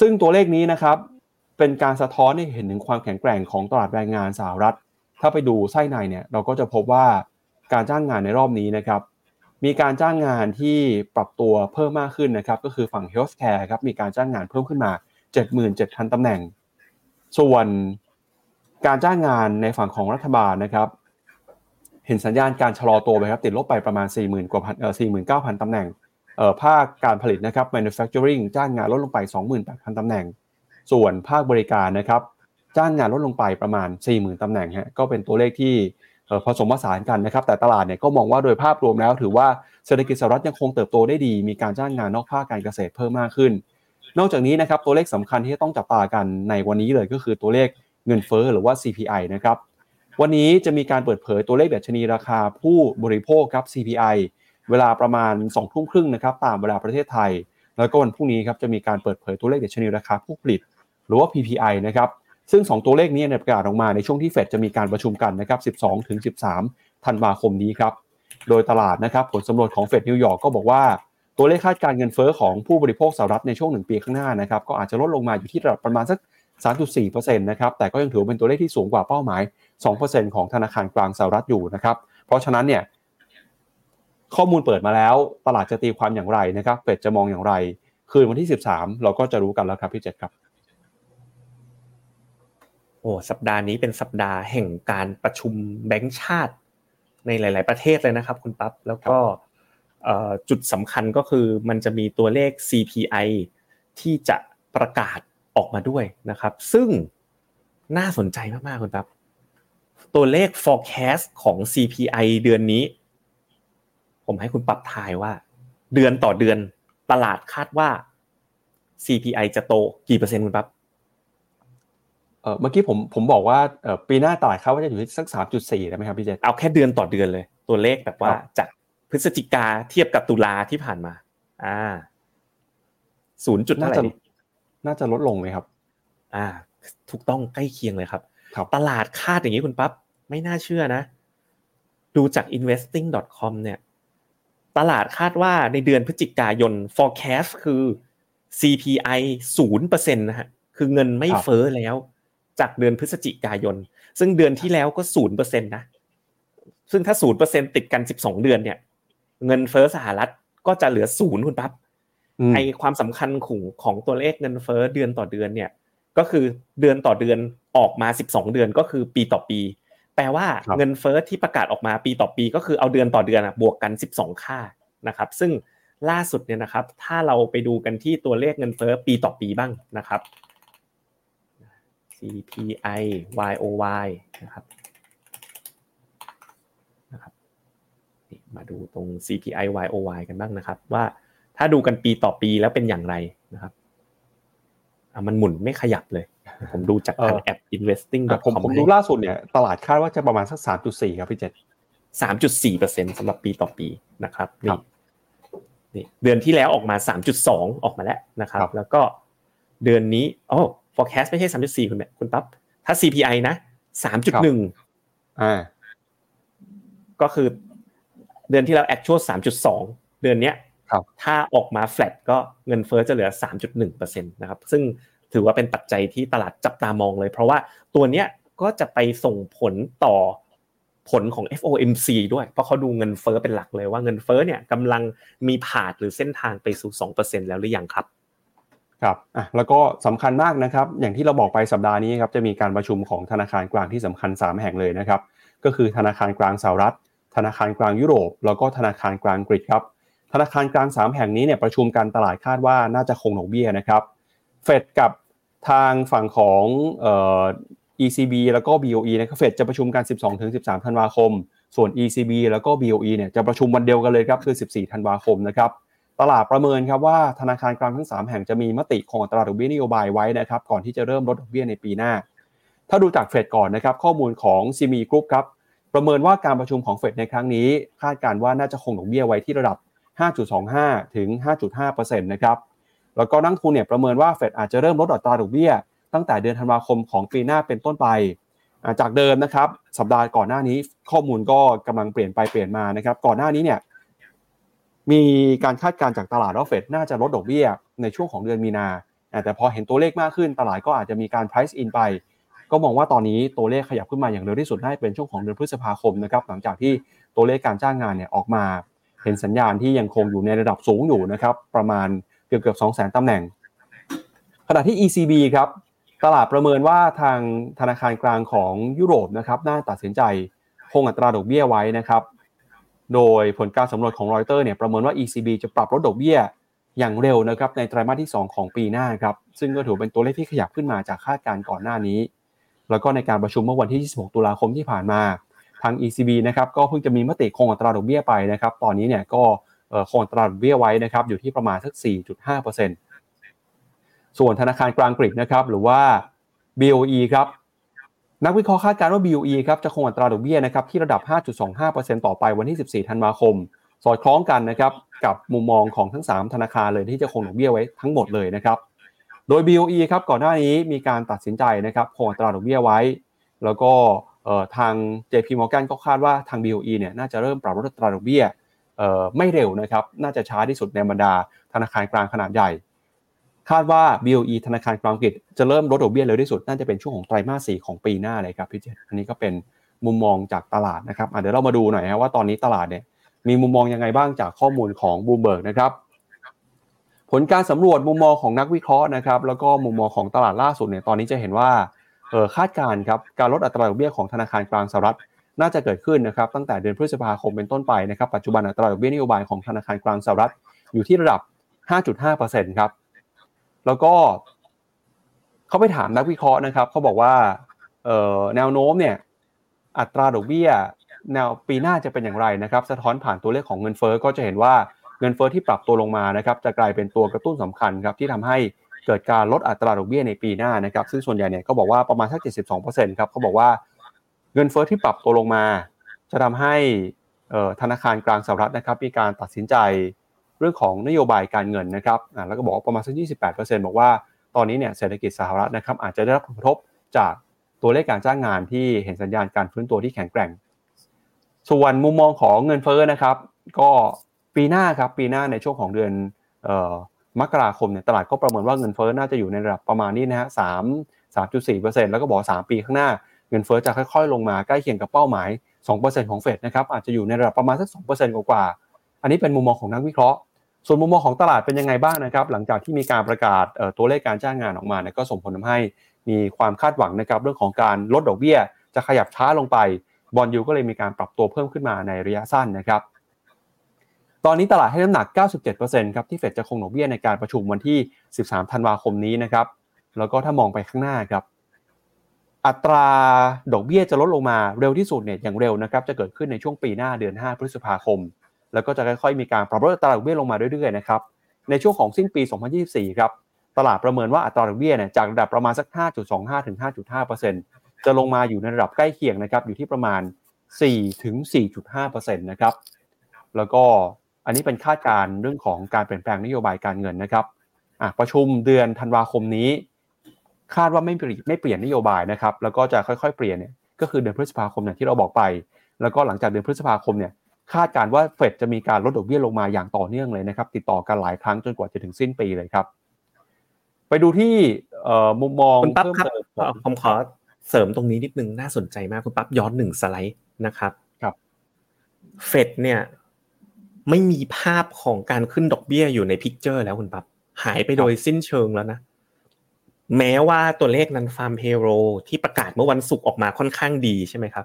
ซึ่งตัวเลขนี้นะครับเป็นการสะท้อนให้เห็นถึงความแข็งแกร่งของตลาดแรงงานสหรัฐ ถ้าไปดูไส้ในเนี่ยเราก็จะพบว่าการจ้างงานในรอบนี้นะครับมีการจ้างงานที่ปรับตัวเพิ่มมากขึ้นนะครับก็คือฝั่ง healthcare ครับมีการจ้างงานเพิ่มขึ้นมา 77,000ตำแหน่ง ส่วนการจ้างงานในฝั่งของรัฐบาลนะครับ เห็นสัญญาณการชะลอตัวไปครับติดลบไปประมาณ 40,000กว่าพันเอ่อ49,000ตำแหน่งเอ่อภาคการผลิตนะครับ manufacturing จ้างงานลดลงไป 28,000ตำแหน่ง ส่วนภาคบริการนะครับจ้างงานลดลงไปประมาณ 40,000ตำแหน่งฮะก็เป็นตัวเลขที่ผสมผสานกันนะครับ แต่ตลาดเนี่ยก็มองว่าโดยภาพรวมแล้ว ถือว่าเศรษฐกิจสหรัฐยังคงเติบโตได้ดี มีการจ้างงานนอกภาคการเกษตรเพิ่มมากขึ้น นอกจากนี้นะครับตัวเลขสำคัญที่ต้องจับตากันในวันนี้เลยก็คือตัวเลขเงินเฟ้อหรือว่า CPI นะครับ วันนี้จะมีการเปิดเผยตัวเลขดัชนีราคาผู้บริโภคครับ CPI เวลาประมาณ2ทุ่มครึ่งนะครับตามเวลาประเทศไทย แล้วก็วันพรุ่งนี้ครับจะมีการเปิดเผยตัวเลขดัชนีราคาผู้ผลิต หรือว่า PPI นะครับซึ่ง 2 ตัวเลขนี้เนี่ยประกาศออกมาในช่วงที่เฟดจะมีการประชุมกันนะครับ 12ถึง13 ธันวาคมนี้ครับโดยตลาดนะครับผลสำรวจของเฟดนิวยอร์กก็บอกว่าตัวเลขคาดการเงินเฟ้อของผู้บริโภคสหรัฐในช่วงหนึ่งปีข้างหน้านะครับก็อาจจะลดลงมาอยู่ที่ระดับประมาณสัก 3.4%นะครับแต่ก็ยังถือเป็นตัวเลขที่สูงกว่าเป้าหมาย 2%ของธนาคารกลางสหรัฐอยู่นะครับ เพราะฉะนั้นเนี่ยข้อมูลเปิดมาแล้วตลาดจะตีความอย่างไรนะครับเฟดจะมองอย่างไร คืนวันที่ 13 เราก็จะรู้กันแล้วครับพี่เจษครับโอ้สัปดาห์นี้เป็นสัปดาห์แห่งการประชุมแบงก์ชาติ ในหลาย ๆ ประเทศเลยนะครับ คุณปั๊บแล้วก็จุดสำคัญก็คือมันจะมีตัวเลข CPI ที่จะประกาศออกมาด้วยนะครับ ซึ่งน่าสนใจมาก ๆ คุณปั๊บ ตัวเลข forecast ของ CPI เดือนนี้ ผมให้คุณปรับทายว่า เดือนต่อเดือนตลาดคาดว่า CPI จะโตกี่เปอร์เซ็นต์คุณปั๊บเออเมื่อกี้ผมผมบอกว่าเออปีหน้าตลาดคาดว่าจะอยู่ที่สักสามจุดสี่ได้ไหมครับพี่เจเอาแค่เดือนต่อเดือนเลย ตัวเลขแบบว่าจากพฤศจิกาเทียบกับตุลาที่ผ่านมา อ่าศูนย์จุดเท่าไหร่น่าจะลดลงไหมครับ อ่า ถูกต้องใกล้เคียงเลยครับ ตลาดคาดอย่างนี้คุณปั๊บไม่น่าเชื่อนะ ดูจาก investing.com เนี่ย ตลาดคาดว่าในเดือนพฤศจิกายน forecast คือ CPI ศูนย์เปอร์เซ็นต์นะฮะคือเงินไม่เฟ้อแล้ว จากเดือนพฤศจิกายน ซึ่งเดือนที่แล้วก็ศูนย์เปอร์เซ็นต์นะ ซึ่งถ้าศูนย์เปอร์เซ็นติดกันสิบสองเดือนเนี่ย เงินเฟ้อสหรัฐก็จะเหลือศูนย์คุณปั๊บไอความสำคัญของของตัวเลขเงินเฟ้อเดือนต่อเดือนเนี่ย ก็คือเดือนต่อเดือนออกมา 12 เดือนก็คือปีต่อปี แปลว่าเงินเฟ้อที่ประกาศออกมาปีต่อปี ก็คือเอาเดือนต่อเดือนบวกกัน 12 ค่านะครับ ซึ่งล่าสุดเนี่ยนะครับ ถ้าเราไปดูกันที่ตัวเลขเงินเฟ้อปีต่อปีบ้างนะครับ CPI YOY นะครับนะครับมาดูตรง CPI YOY กันบ้างนะครับ ว่าถ้าดูกันปีต่อปีแล้วเป็นอย่างไรนะครับ มันหมุนไม่ขยับเลย ผมดูจากทางแอป investing ผมผมดูล่าสุดเนี่ยตลาดคาดว่าจะประมาณสักสามจุดสี่ครับพี่เจษสามจุดสี่เปอร์เซ็นสำหรับปีต่อปีนะครับนี่นี่เดือนที่แล้วออกมาสามจุดสองออกมาแล้วนะครับ แล้วก็เดือนนี้โอ้ forecast ไม่ใช่สามจุดสี่คุณแม่คุณปั๊บถ้า CPI นะสามจุดหนึ่งอ่าก็คือเดือนที่แล้ว actual สามจุดสองเดือนเนี้ย ถ้าออกมาแฟลตก็เงินเฟ้อจะเหลือ 3.1%นะครับซึ่งถือว่าเป็นปัจจัยที่ตลาดจับตามองเลย เพราะว่าตัวเนี้ยก็จะไปส่งผลต่อผลของ FOMC ด้วย เพราะเขาดูเงินเฟ้อเป็นหลักเลยว่าเงินเฟ้อเนี่ยกำลังมีผาดหรือเส้นทางไปสู่ 2%แล้วหรือยังครับ ครับอะแล้วก็สำคัญมากนะครับ อย่างที่เราบอกไปสัปดาห์นี้ครับจะมีการประชุมของธนาคารกลางที่สำคัญ 3 แห่งเลยนะครับ ก็คือธนาคารกลางสหรัฐ ธนาคารกลางยุโรป แล้วก็ธนาคารกลางอังกฤษครับ ธนาคารกลาง 3 แห่งนี้เนี่ยประชุมกันตลาดคาดว่าน่าจะคงดอกเบี้ยนะครับเฟดกับทางฝั่งของเอ่อ ECB แล้วก็ BOE นะครับเฟดจะประชุมกัน 12-13 ธันวาคม ส่วน ECB แล้วก็ BOE เนี่ยจะประชุมวันเดียวกันเลยครับคือ 14 ธันวาคมนะครับตลาดประเมินครับว่าธนาคารกลางทั้ง 3 แห่งจะมีมติคงอัตราดอกเบี้ยนโยบายไว้นะครับก่อนที่จะเริ่มลดดอกเบี้ยในปีหน้า ถ้าดูจากเฟดก่อนนะครับข้อมูลของซีมีกรุ๊ปครับประเมินว่าการประชุมของเฟดในครั้งนี้ คาดการว่าน่าจะคงดอกเบี้ยไว้ที่ระดับ 5.25 ถึง 5.5%นะครับ แล้วก็นักทุนเนี่ยประเมินว่าเฟดอาจจะเริ่มลดอัตราดอกเบี้ย ตั้งแต่เดือนธันวาคมของปีหน้าเป็นต้นไป จากเดิมนะครับ สัปดาห์ก่อนหน้านี้ข้อมูลก็กำลังเปลี่ยนไปเปลี่ยนมานะครับ ก่อนหน้านี้เนี่ยมีการคาดการณ์จากตลาดว่าเฟดน่าจะลดดอกเบี้ยในช่วงของเดือนมีนา แต่พอเห็นตัวเลขมากขึ้น ตลาดก็อาจจะมีการ price in ไป ก็มองว่าตอนนี้ตัวเลขขยับขึ้นมาอย่างเร็วที่สุดได้เป็นช่วงของเดือนพฤษภาคมนะครับหลังจากที่ตัวเลขการจ้างงานเนี่ยออกมา เห็นสัญญาณที่ยังคงอยู่ในระดับสูงอยู่นะครับ ประมาณเกือบเกือบสองแสนตำแหน่ง ขณะที่ ECB ครับ ตลาดประเมินว่าทางธนาคารกลางของยุโรปนะครับน่าตัดสินใจคงอัตราดอกเบี้ยไว้นะครับ โดยผลการสำรวจของรอยเตอร์เนี่ยประเมินว่า ECB จะปรับลดดอกเบี้ยอย่างเร็วนะครับในไตรมาสที่ 2 ของปีหน้าครับ ซึ่งก็ถือเป็นตัวเลขที่ขยับขึ้นมาจากคาดการณ์ก่อนหน้านี้ แล้วก็ในการประชุมเมื่อวันที่ 26 ตุลาคมที่ผ่านมา ทาง ECB นะครับก็เพิ่งจะมีมติคงอัตราดอกเบี้ยไปนะครับ ตอนนี้เนี่ยก็คงอัตราดอกเบี้ยไว้นะครับอยู่ที่ประมาณสัก 4.5%ส่วนธนาคารกลางกรีกนะครับหรือว่า BOE ครับนักวิเคราะห์คาดการณ์ว่า BOE ครับจะคงอัตราดอกเบี้ยนะครับที่ระดับ 5.25%ต่อไปวันที่ 14 ธันวาคม สอดคล้องกันนะครับกับมุมมองของทั้ง 3 ธนาคารเลยที่จะคงดอกเบี้ยไว้ทั้งหมดเลยนะครับโดย BOE ครับก่อนหน้านี้มีการตัดสินใจนะครับคงอัตราดอกเบี้ยไว้ แล้วก็ ทาง JP Morgan ก็คาดว่าทาง BOE เนี่ยน่าจะเริ่มปรับลดอัตราดอกเบี้ยไม่เร็วนะครับ น่าจะช้าที่สุดในบรรดาธนาคารกลางขนาดใหญ่ คาดว่า BOE ธนาคารกลางอังกฤษจะเริ่มลดดอกเบี้ยเร็วที่สุด น่าจะเป็นช่วงของไตรมาสสี่ของปีหน้าเลยครับพี่เจษอันนี้ก็เป็นมุมมองจากตลาดนะครับเดี๋ยวเรามาดูหน่อยนะว่าตอนนี้ตลาดเนี่ยมีมุมมองยังไงบ้างจากข้อมูลของบูมเบิร์กนะครับ ผลการสำรวจมุมมองของนักวิเคราะห์นะครับ แล้วก็มุมมองของตลาดล่าสุดเนี่ยตอนนี้จะเห็นว่า คาดการณ์ครับการลดอัตราดอกเบี้ยของธนาคารกลางสหรัฐน่าจะเกิดขึ้นนะครับตั้งแต่เดือนพฤษภาคมเป็นต้นไปนะครับปัจจุบันอัตราดอกเบี้ยนโยบายของธนาคารกลางสหรัฐอยู่ที่ระดับ 5.5%ครับแล้วก็เขาไปถามนักวิเคราะห์นะครับเขาบอกว่าแนวโน้มเนี่ยอัตราดอกเบี้ยแนวปีหน้าจะเป็นอย่างไรนะครับสะท้อนผ่านตัวเลขของเงินเฟอ้อก็จะเห็นว่าเงินเฟอ้อที่ปรับตัวลงมานะครับจะกลายเป็นตัวกระตุ้นสำคัญครับที่ทำให้ เกิดการลดอัตราดอกเบี้ยในปีหน้านะครับ ซึ่งส่วนใหญ่เนี่ยก็บอกว่าประมาณสัก 72%ครับเขาบอกว่าเงินเฟอ้อที่ปรับตัวลงมา จะทำให้ธนาคารกลางสหรัฐนะครับ มีการตัดสินใจเรื่องของนโยบายการเงินนะครับแล้วก็บอกว่าประมาณสัก 28%บอกว่าตอนนี้เนี่ยเศรษฐกิจสหรัฐนะครับอาจจะได้รับผลกระทบจากตัวเลขการจ้างงานที่เห็นสัญญาณการฟื้นตัวที่แข็งแกร่ง ส่วนมุมมองของเงินเฟ้อนะครับ ก็ปีหน้าครับปีหน้าในช่วงของเดือน มกราคมเนี่ยตลาดก็ประเมินว่าเงินเฟ้อน่าจะอยู่ในระดับประมาณนี้นะฮะสามสามจุดสี่เปอร์เซ็นต์แล้วก็บอกสามปีข้างหน้าเงินเฟ้อจะค่อยๆ ลงมาใกล้เคียงกับเป้าหมายสองเปอร์เซ็นต์ของเฟดนะครับอาจจะอยู่ในระดับประมาณสักสองเปอร์เซ็นต์กว่าอันนี้เป็นมุมมองของนักวิเคราะห์ ส่วนมุมมองของตลาดเป็นยังไงบ้างนะครับ หลังจากที่มีการประกาศตัวเลขการจ้างงานออกมาเนี่ยก็ส่งผลทาให้มีความคาดหวังนะครับเรื่องของการลดดอกเบี้ย จะขยับช้าลงไปบอลยูก็เลยมีการปรับตัวเพิ่มขึ้นมาในระยะสั้นนะครับ ตอนนี้ตลาดให้น้ำหนัก 97%ครับที่เฟดจะคงดอกเบี้ยในการประชุมวันที่ 13 ธันวาคมนี้นะครับ แล้วก็ถ้ามองไปข้างหน้าครับ อัตราดอกเบี้ยจะลดลงมาเร็วที่สุดเนี่ยอย่างเร็วนะครับจะเกิดขึ้นในช่วงปีหน้าเดือน 5 พฤษภาคม แล้วก็จะค่อยๆมีการปรับลดอัตราดอกเบี้ยลงมาเรื่อยๆนะครับ ในช่วงของสิ้นปี 2024 ครับ ตลาดประเมินว่าอัตราดอกเบี้ยเนี่ยจากระดับประมาณสัก 5.25 ถึง 5.5%จะลงมาอยู่ในระดับใกล้เคียงนะครับอยู่ที่ประมาณ 4 ถึง 4.5%นะครับแล้วก็ อันนี้เป็นคาดการณ์เรื่องของการเปลี่ยนแปลงนโยบายการเงินนะครับประชุมเดือนธันวาคมนี้ คาดว่าไม่เปลี่ยนไม่เปลี่ยนนโยบายนะครับ แล้วก็จะค่อยๆ เปลี่ยนเนี่ยก็คือเดือนพฤษภาคมอย่างที่เราบอกไป แล้วก็หลังจากเดือนพฤษภาคมเนี่ยคาดการว่าเฟดจะมีการลดดอกเบี้ยลงมาอย่างต่อเนื่องเลยนะครับ ติดต่อกันหลายครั้งจนกว่าจะถึงสิ้นปีเลยครับ ไปดูที่มุมมองคุณปั๊บครับผมขอเสริมตรงนี้นิดนึงน่าสนใจมากคุณปั๊บย้อนหนึ่งสไลด์นะครับครับเฟดเนี่ย ไม่มีภาพของการขึ้นดอกเบี้ยอยู่ใน picture แล้วคุณปั๊บหายไปโดยสิ้นเชิงแล้วนะ แม้ว่าตัวเลข Nonfarm Payroll ที่ประกาศเมื่อวันศุกร์ออกมาค่อนข้างดีใช่ไหมครับ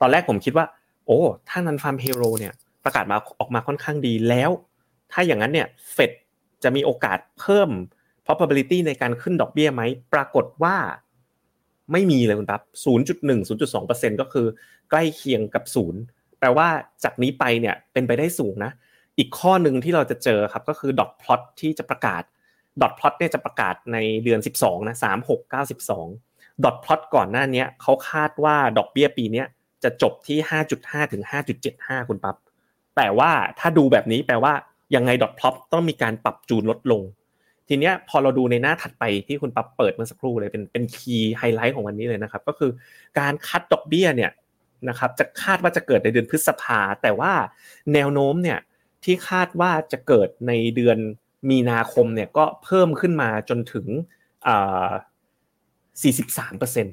ตอนแรกผมคิดว่า โอ้ถ้า Nonfarm Payroll เนี่ย ประกาศมาออกมาค่อนข้างดีแล้ว ถ้าอย่างนั้นเนี่ยเฟดจะมีโอกาสเพิ่ม probability ในการขึ้นดอกเบี้ยไหม ปรากฏว่าไม่มีเลยคุณปั๊บ0.1 0.2%ก็คือใกล้เคียงกับศูนย์ แปลว่าจากนี้ไปเนี่ยเป็นไปได้สูงนะ อีกข้อหนึ่งที่เราจะเจอครับก็คือ dot plot ที่จะประกาศ dot plot เนี่ยจะประกาศในเดือน 12นะ3 6 9 12 dot plot ก่อนหน้านี้เขาคาดว่าดอกเบี้ยปีนี้จะจบที่5.5ถึง5.75คุณปั๊บแต่ว่าถ้าดูแบบนี้แปลว่ายังไง dot plot ต้องมีการปรับจูนลดลง ทีเนี้ยพอเราดูในหน้าถัดไปที่คุณปั๊บเปิดเมื่อสักครู่เลยเป็นเป็นคีย์ไฮไลท์ของวันนี้เลยนะครับ ก็คือการคัดดอกเบี้ยเนี่ย นะครับจะคาดว่าจะเกิดในเดือนพฤษภา แต่ว่าแนวโน้มเนี่ยที่คาดว่าจะเกิดในเดือนมีนาคมเนี่ยก็เพิ่มขึ้นมาจนถึง 43%น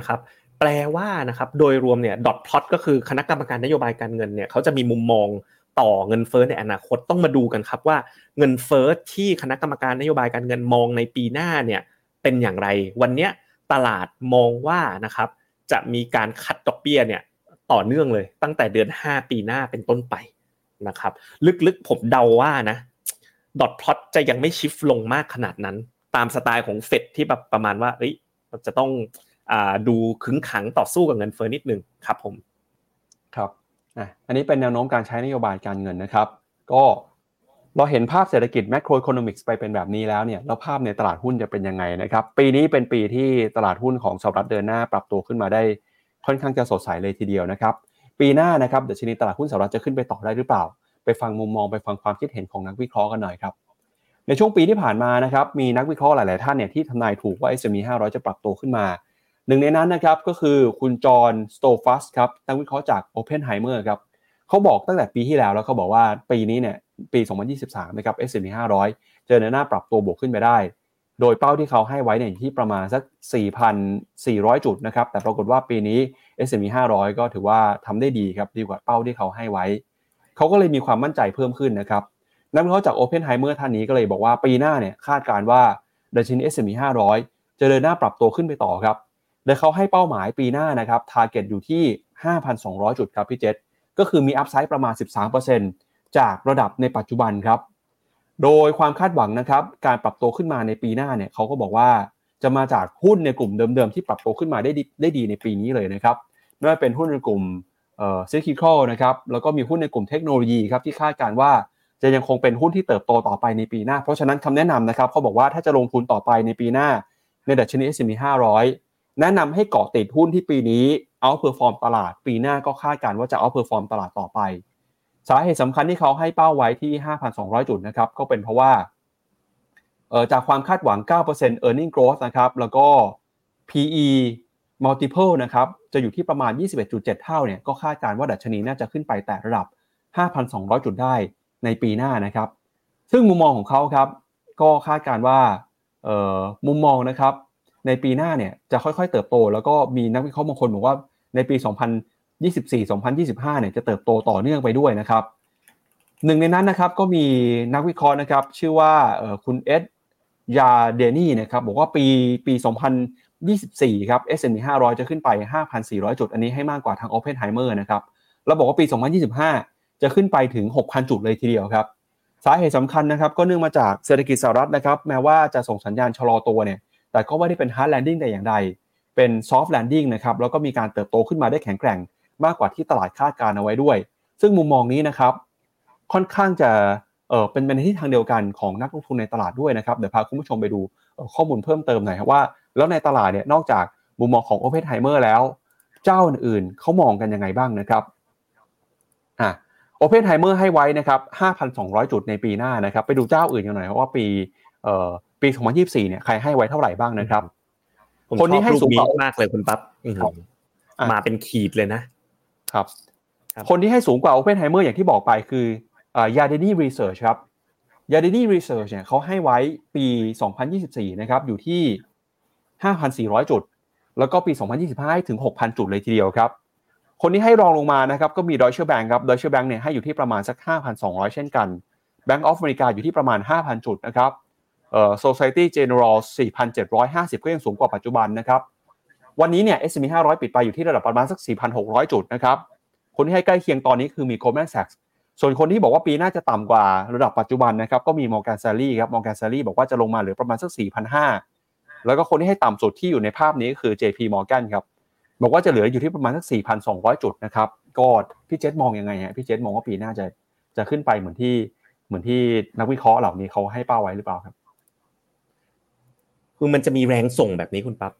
ะครับ แปลว่านะครับโดยรวมเนี่ยดอทพลอตก็คือคณะกรรมการนโยบายการเงินเนี่ยเขาจะมีมุมมองต่อเงินเฟ้อในอนาคตต้องมาดูกันครับว่าเงินเฟ้อที่คณะกรรมการนโยบายการเงินมองในปีหน้าเนี่ยเป็นอย่างไร วันนี้ตลาดมองว่านะครับจะมีการคัดดอกเบี้ยเนี่ย ต่อเนื่องเลยตั้งแต่เดือน 5 ปีหน้าเป็นต้นไปนะครับ ลึกๆผมเดาว่านะดอทพลอตจะยังไม่ชิฟลงมากขนาดนั้น ตามสไตล์ของเฟดที่แบบประมาณว่าเอ้ยจะต้องอดูขึงขังต่อสู้กับเงินเฟ้อนิดนึงครับผมครับอันนี้เป็นแนวโน้มการใช้นโยบายการเงินนะครับ ก็เราเห็นภาพเศรษฐกิจแมกโรอิคโนมิกส์ไปเป็นแบบนี้แล้วเนี่ยแล้วภาพในตลาดหุ้นจะเป็นยังไงนะครับ ปีนี้เป็นปีที่ตลาดหุ้นของสหรัฐเดินหน้าปรับตัวขึ้นมาได้ ค่อนข้างจะสดใสเลยทีเดียวนะครับ ปีหน้านะครับดัชนีตลาดหุ้นสหรัฐจะขึ้นไปต่อได้หรือเปล่า ไปฟังมุมมองไปฟังความคิดเห็นของนักวิเคราะห์กันหน่อยครับในช่วงปีที่ผ่านมานะครับมีนักวิเคราะห์หลาย ๆ ท่านเนี่ยที่ทำนายถูกว่า S&P 500 จะปรับตัวขึ้นมาหนึ่งในนั้นนะครับก็คือคุณจอห์นสโตฟัสครับนักวิเคราะห์จาก Oppenheimer ครับเขาบอกตั้งแต่ปีที่แล้วแล้วเขาบอกว่าปีนี้เนี่ยปี 2023 นะครับ S&P 500 เจอในหน้าปรับตัวบวกขึ้นไปได้ โดยเป้าที่เขาให้ไว้เนี่ยที่ประมาณสัก 4,400 จุดนะครับ แต่ปรากฏว่าปีนี้ S&P 500 ก็ถือว่าทำได้ดีครับ ดีกว่าเป้าที่เขาให้ไว้ เขาก็เลยมีความมั่นใจเพิ่มขึ้นนะครับ นักวิเคราะห์จาก Oppenheimer ท่านนี้ก็เลยบอกว่าปีหน้าเนี่ยคาดการว่าดัชนี S&P 500 จะเดินหน้าปรับตัวขึ้นไปต่อครับ โดยเขาให้เป้าหมายปีหน้านะครับ target อยู่ที่ 5,200 จุดครับพี่เจษก็คือมี upside ประมาณ 13%จากระดับในปัจจุบันครับ โดยความคาดหวังนะครับการปรับตัวขึ้นมาในปีหน้าเนี่ยเขาก็บอกว่าจะมาจากหุ้นในกลุ่มเดิมๆ ที่ปรับตัวขึ้นมาได้ดีได้ดีในปีนี้เลยนะครับไม่ว่าเป็นหุ้นในกลุ่มเอ่อ cyclical นะครับแล้วก็มีหุ้นในกลุ่มเทคโนโลยีครับที่คาดการณ์ว่าจะยังคงเป็นหุ้นที่เติบโตต่อไปในปีหน้า เพราะฉะนั้นคำแนะนำนะครับเขาบอกว่าถ้าจะลงทุนต่อไปในปีหน้า ในดัชนี S&P 500 แนะนำให้เกาะติดหุ้นที่ปีนี้ outperform ตลาด ปีหน้าก็คาดการณ์ว่าจะ outperform ตลาดต่อไป สาเหตุสำคัญที่เขาให้เป้าไว้ที่ 5,200 จุดนะครับก็เป็นเพราะว่าจากความคาดหวัง 9% earning growth นะครับแล้วก็ PE multiple นะครับจะอยู่ที่ประมาณ 21.7 เท่าเนี่ยก็คาดการณ์ว่าดัชนีน่าจะขึ้นไปแต่ระดับ 5,200 จุดได้ในปีหน้านะครับ ซึ่งมุมมองของเขาครับก็คาดการว่ามุมมองนะครับในปีหน้าเนี่ยจะค่อยๆเติบโต แล้วก็มีนักวิเคราะห์บางคนบอกว่าในปี 2024-2025 เนี่ยจะเติบโตต่อเนื่องไปด้วยนะครับหนึ่งในนั้นนะครับก็มีนักวิเคราะห์นะครับชื่อว่าคุณเอ็ดยาเดนี่นะครับบอกว่าปีปี 2024 ครับ S&P 500 จะขึ้นไป 5,400 จุด อันนี้ให้มากกว่าทาง Oppenheimer นะครับแล้วบอกว่าปี 2025 จะขึ้นไปถึง 6,000 จุดเลยทีเดียวครับ สาเหตุสำคัญนะครับก็เนื่องมาจากเศรษฐกิจสหรัฐนะครับแม้ว่าจะส่งสัญญาณชะลอตัวเนี่ยแต่ก็ไม่ได้เป็น hard landing แต่อย่างใด เป็น soft landing นะครับแล้วก็มีการเติบโตขึ้นมาได้แข็งแกร่ง มากกว่าที่ตลาดคาดการเอาไว้ด้วย ซึ่งมุมมองนี้นะครับค่อนข้างจะเออเป็นในทิศทางเดียวกันของนักลงทุนในตลาดด้วยนะครับเดี๋ยวพาคุณผู้ชมไปดูข้อมูลเพิ่มเติมหน่อยครับว่า แล้วในตลาดเนี่ยนอกจากมุมมองของ Open Timer แล้ว เจ้าอื่นๆเขามองกันยังไงบ้างนะครับอะ Open Timer ให้ไว้นะครับ5,200 จุดในปีหน้านะครับ ไปดูเจ้าอื่นกันหน่อยเพราะว่าปีเอ่อปี 2024 เนี่ยใครให้ไว้เท่าไหร่บ้างนะครับ คนที่ให้สูงมากเลยคุณปั๊บมาเป็นขีดเลยนะ ครับ คนที่ให้สูงกว่า Oppenheimer อย่างที่บอกไปคือยาเดนี่รีเสิร์ชครับยาเดนี่รีเสิร์ชเนี่ยเขาให้ไว้ปี 2024 นะครับ อยู่ที่ 5,400 จุด แล้วก็ปี 2025ให้ถึง 6,000 จุดเลยทีเดียวครับ คนที่ให้รองลงมานะครับ ก็มี Deutsche Bank ครับ Deutsche Bank เนี่ยให้อยู่ที่ประมาณสัก 5,200 เช่นกัน Bank of America อยู่ที่ประมาณ 5,000 จุดนะครับเอ่อ Society General 4,750 ก็ยังสูงกว่าปัจจุบันนะครับ วันนี้เนี่ย S&P 500 ปิดไปอยู่ที่ระดับประมาณสัก 4,600 จุดนะครับ คนที่ให้ใกล้เคียงตอนนี้คือมี Goldman Sachs ส่วนคนที่บอกว่าปีหน้าจะต่ำกว่าระดับปัจจุบันนะครับ ก็มี Morgan Stanley ครับ Morgan Stanley บอกว่าจะลงมาเหลือประมาณสัก 4,500 แล้วก็คนที่ให้ต่ำสุดที่อยู่ในภาพนี้ก็คือ JP Morgan ครับ บอกว่าจะเหลืออยู่ที่ประมาณสัก 4,200 จุดนะครับ ก็พี่เจษมองยังไงฮะ พี่เจษมองว่าปีหน้าจะจะขึ้นไปเหมือนที่เหมือนที่นักวิเคราะห์เหล่านี้เขาให้เป้าไว้หรือเปล่าครับ คือมันจะมีแรงส่งแบบนี้คุณปั๊บ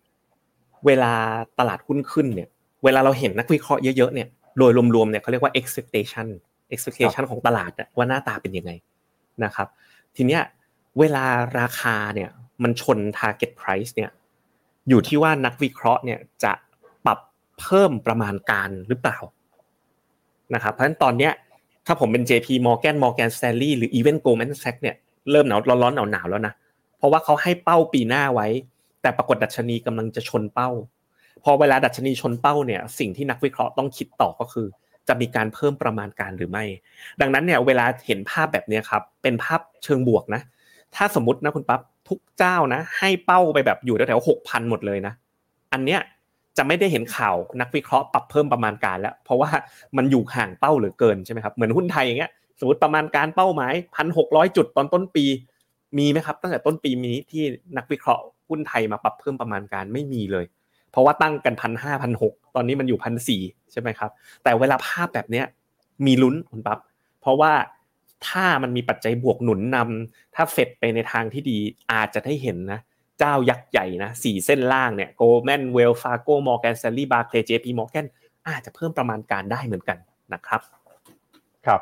เวลาตลาดหุ้นขึ้นเนี่ย เวลาเราเห็นนักวิเคราะห์เยอะๆเนี่ย โดยรวมๆเนี่ยเขาเรียกว่า expectation expectation ของตลาดว่าหน้าตาเป็นยังไงนะครับ ทีเนี้ยเวลาราคาเนี่ยมันชน target price เนี่ย อยู่ที่ว่านักวิเคราะห์เนี่ยจะปรับเพิ่มประมาณการหรือเปล่านะครับ เพราะฉะนั้นตอนเนี้ยถ้าผมเป็น JP Morgan Morgan Stanley หรือ even Goldman Sachs เนี่ยเริ่มหนาวร้อนๆหนาวๆแล้วนะ เพราะว่าเขาให้เป้าปีหน้าไว้ แต่ปรากฏดัชนีกำลังจะชนเป้า พอเวลาดัชนีชนเป้าเนี่ย สิ่งที่นักวิเคราะห์ต้องคิดต่อก็คือ จะมีการเพิ่มประมาณการหรือไม่ ดังนั้นเนี่ยเวลาเห็นภาพแบบนี้ครับเป็นภาพเชิงบวกนะ ถ้าสมมตินะคุณปั๊บทุกเจ้านะ ให้เป้าไปแบบอยู่แถวๆหกพันหมดเลยนะ อันเนี้ยจะไม่ได้เห็นข่าวนักวิเคราะห์ปรับเพิ่มประมาณการแล้ว เพราะว่ามันอยู่ห่างเป้าหลือเกินใช่ไหมครับเหมือนหุ้นไทยอย่างเงี้ยสมมติประมาณการเป้าหมายพันหกร้อยจุดตอนต้นปี มีไหมครับตั้งแต่ต้นปีมีที่นักวิเคราะห์หุ้นไทยมาปรับเพิ่มประมาณการไม่มีเลย เพราะว่าตั้งกันพันห้าพันหกตอนนี้มันอยู่พันสี่ใช่ไหมครับ แต่เวลาภาพแบบเนี้ยมีลุ้นคุณปั๊บเพราะว่าถ้ามันมีปัจจัยบวกหนุนนำถ้าเฟดไปในทางที่ดีอาจจะได้เห็นนะ เจ้ายักษ์ใหญ่นะสี่เส้นล่างเนี่ย Goldman Wells Fargo Morgan Stanley Barclays JP Morganอาจจะเพิ่มประมาณการได้เหมือนกันนะครับ ครับ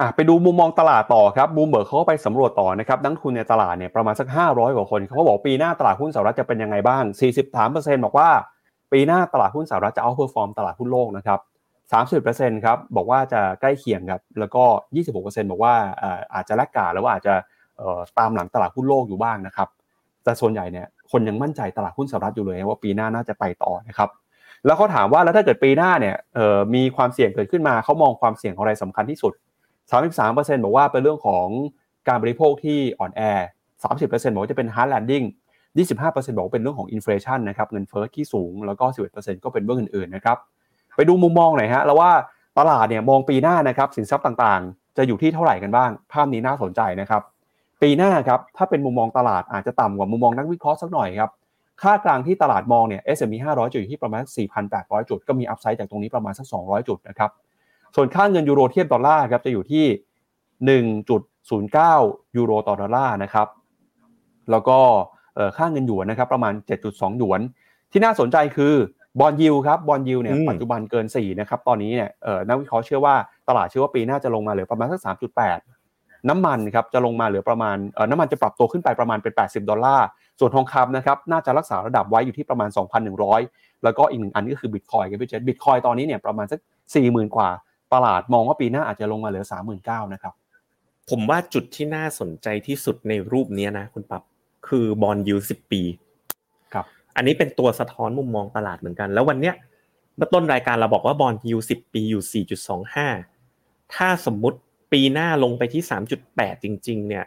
อะไปดูมุมมองตลาดต่อครับบูมเบิร์กเขาก็ไปสำรวจต่อนะครับนักลงทุนในตลาดเนี่ยประมาณสัก 500 กว่าคนเขาบอกปีหน้าตลาดหุ้นสหรัฐจะเป็นยังไงบ้าง 43%บอกว่า ปีหน้าตลาดหุ้นสหรัฐจะ outperform ตลาดหุ้นโลกนะครับ30%ครับบอกว่าจะใกล้เคียงครับแล้วก็ 26%บอกว่าอาจจะ laggard แล้วว่าอาจจะตามหลังตลาดหุ้นโลกอยู่บ้างนะครับแต่ส่วนใหญ่เนี่ยคนยังมั่นใจตลาดหุ้นสหรัฐอยู่เลยว่าปีหน้าน่าจะไปต่อนะครับแล้วเขาถามว่าแล้วถ้าเกิดปีหน้าเนี่ยมีความเสี่ยงเกิดขึ้นมาเขามองความเสี่ยงอะไรสำคัญที่สุด 33%บอกว่าเป็นเรื่องของการบริโภคที่อ่อนแอ 30%บอกว่าจะเป็น hard landing 25%บอกว่าเป็นเรื่องของอินฟลชันนะครับเงินเฟ้อที่สูงแล้วก็ 11%ก็เป็นเรื่องอื่นๆนะครับไปดูมุมมองหน่อยฮะแล้วว่าตลาดเนี่ยมองปีหน้านะครับสินทรัพย์ต่างๆ จะอยู่ที่เท่าไหร่กันบ้าง ภาพนี้น่าสนใจนะครับปีหน้าครับถ้าเป็นมุมมองตลาดอาจจะต่ำกว่ามุมมองนักวิเคราะห์สักหน่อยครับค่ากลางที่ตลาดมองเนี่ย S&P 500 จะอยู่ที่ประมาณ 4,800 จุด ก็มี upside จากตรงนี้ประมาณสัก 200 จุดนะครับ ส่วนค่าเงินยูโรเทียบดอลลาร์ครับจะอยู่ที่ 1.09 ยูโรต่อดอลลาร์นะครับ แล้วก็ค่าเงินหยวนนะครับประมาณ 7.2 หยวน ที่น่าสนใจคือ bond yield ครับ bond yield เนี่ยปัจจุบันเกิน 4 นะครับ ตอนนี้เนี่ยนักวิเคราะห์เชื่อว่าตลาดเชื่อว่าปีหน้าจะลงมาเหลือประมาณสัก 3.8 น้ำมันครับจะลงมาเหลือประมาณน้ำมันจะปรับตัวขึ้นไปประมาณเป็น 80 ดอลลาร์ ส่วนทองคำนะครับน่าจะรักษาระดับไว้อยู่ที่ประมาณ 2,100 แล้วก็อีกหนึ่งอันก็คือบิตคอยน์ครับพี่เจษบิตคอยน์ตอนนี้เนี่ยประมาณสัก40,000 กว่า ตลาดมองว่าปีหน้าอาจจะลงมาเหลือ39,000นะครับ ผมว่าจุดที่น่าสนใจที่สุดในรูปนี้นะ คุณปั๊บคือ bond yield สิบปี ครับ อันนี้เป็นตัวสะท้อนมุมมองตลาดเหมือนกัน แล้ววันเนี้ยเมื่อต้นรายการเราบอกว่า bond yield สิบปีอยู่4.25ถ้าสมมุติปีหน้าลงไปที่3.8จริง ๆ เนี่ย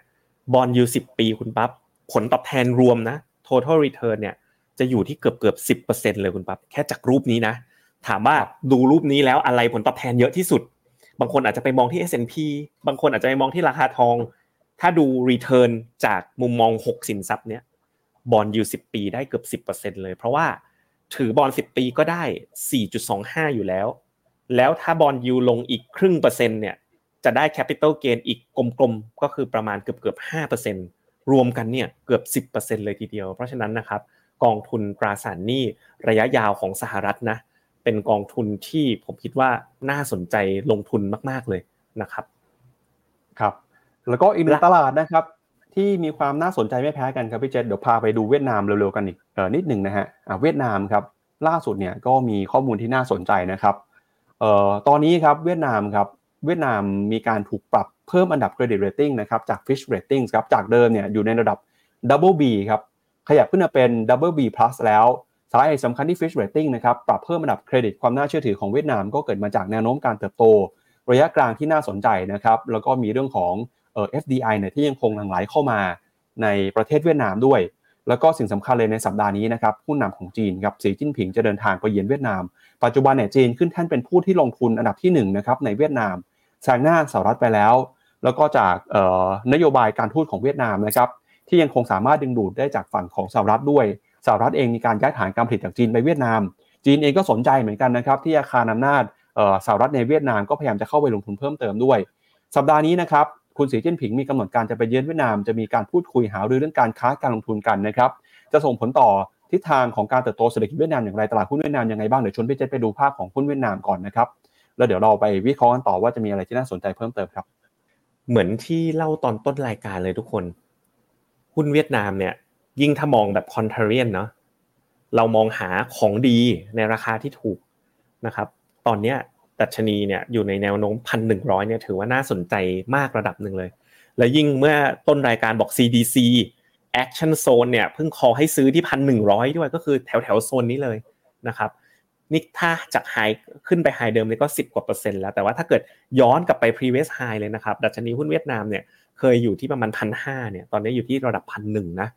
bond yield สิบปีคุณปั๊บผลตอบแทนรวมนะ total return เนี่ยจะอยู่ที่เกือบเกือบสิบเปอร์เซ็นต์เลยคุณปั๊บแค่จากรูปนี้นะ ถามว่าดูรูปนี้แล้วอะไรผลตอบแทนเยอะที่สุด บางคนอาจจะไปมองที่ S&P บางคนอาจจะไปมองที่ราคาทอง ถ้าดู return จากมุมมอง 6 สินทรัพย์เนี่ย bond yield สิบปีได้เกือบสิบเปอร์เซ็นต์เลย เพราะว่าถือบอลสิบปีก็ได้สี่จุดสองห้าอยู่แล้ว แล้วถ้า bond yield ลงอีกครึ่งเปอร์เซ็นต์เนี่ยจะได้ capital gain อีกกลมๆก็คือประมาณเกือบเกือบห้าเปอร์เซ็นต์รวมกันเนี่ยเกือบสิบเปอร์เซ็นเลยทีเดียว เพราะฉะนั้นนะครับกองทุนตราสารหนี้ระยะยาวของสหรัฐนะ เป็นกองทุนที่ผมคิดว่าน่าสนใจลงทุนมาก ๆเลยนะครับครับ แล้วก็อีกหนึ่งตลาดนะครับ ที่มีความน่าสนใจไม่แพ้กันครับพี่เจษเดี๋ยวพาไปดูเวียดนามเร็วๆกันอีกเออนิดหนึ่งนะฮะอ่าเวียดนามครับล่าสุดเนี่ยก็มีข้อมูลที่น่าสนใจนะครับเอ่อตอนนี้ครับเวียดนามครับเวียดนามมีการถูกปรับเพิ่มอันดับเครดิตเรตติ้งนะครับจาก Fitch Ratings ครับจากเดิมเนี่ยอยู่ในระดับ Double B ครับขยับขึ้นมาเป็น Double B แล้ว สาเหตุสำคัญที่ Fitch Rating นะครับปรับเพิ่มอันดับเครดิตความน่าเชื่อถือของเวียดนามก็เกิดมาจากแนวโน้มการเติบโต ระยะกลางที่น่าสนใจนะครับแล้วก็มีเรื่องของเอ่อ FDI เนี่ยที่ยังคงหลั่งไหลเข้ามาในประเทศเวียดนามด้วย แล้วก็สิ่งสำคัญเลยในสัปดาห์นี้นะครับผู้นำของจีนครับสีจิ้นผิงจะเดินทางไปเยือนเวียดนาม ปัจจุบันเนี่ยจีนขึ้นแท่นเป็นผู้ที่ลงทุนอันดับที่1นะครับในเวียดนามแซงหน้าสหรัฐไปแล้ว แล้วก็จากนโยบายการทูตของเวียดนามนะครับที่ยังคงสามารถดึงดูดได้จากฝั่งของสหรัฐด้วย สหรัฐเองมีการย้ายฐานการผลิตจากจีนไปเวียดนาม จีนเองก็สนใจเหมือนกันนะครับที่อาคารอำนาจสหรัฐในเวียดนามก็พยายามจะเข้าไปลงทุนเพิ่มเติมด้วย สัปดาห์นี้นะครับคุณสีจิ้นผิงมีกำหนดการจะไปเยือนเวียดนามจะมีการพูดคุยหารือเรื่องการค้าการลงทุนกันนะครับจะส่งผลต่อทิศทางของการเติบโตเศรษฐกิจเวียดนามอย่างไรตลาดหุ้นเวียดนามยังไงบ้างเดี๋ยวชวนพี่เจษไปดูภาพของหุ้นเวียดนามก่อนนะครับแล้วเดี๋ยวเราไปวิเคราะห์กันต่อว่าจะมีอะไรที่น่าสนใจเพิ่มเติมครับ เหมือนที่เล่าตอนต้นรายการเลยทุกคน หุ้นเวียดนามเนี่ย ยิ่งถ้ามองแบบคอนเทเรียนเนาะเรามองหาของดีในราคาที่ถูกนะครับ ตอนเนี้ยดัชนีเนี่ยอยู่ในแนวโน้มพันหนึ่งร้อยเนี่ยถือว่าน่าสนใจมากระดับหนึ่งเลย แล้วยิ่งเมื่อต้นรายการบอก CDC Action Zone เนี่ยเพิ่งคอให้ซื้อที่พันหนึ่งร้อยด้วยก็คือแถวแถวโซนนี้เลยนะครับนี่ถ้าจากไฮขึ้นไปไฮเดิมนี่ก็สิบกว่าเปอร์เซ็นต์แล้ว แต่ว่าถ้าเกิดย้อนกลับไป previous high เลยนะครับ ดัชนีหุ้นเวียดนามเนี่ยเคยอยู่ที่ประมาณพันห้าเนี่ยตอนนี้อยู่ที่ระดับพันหนึ่งนะ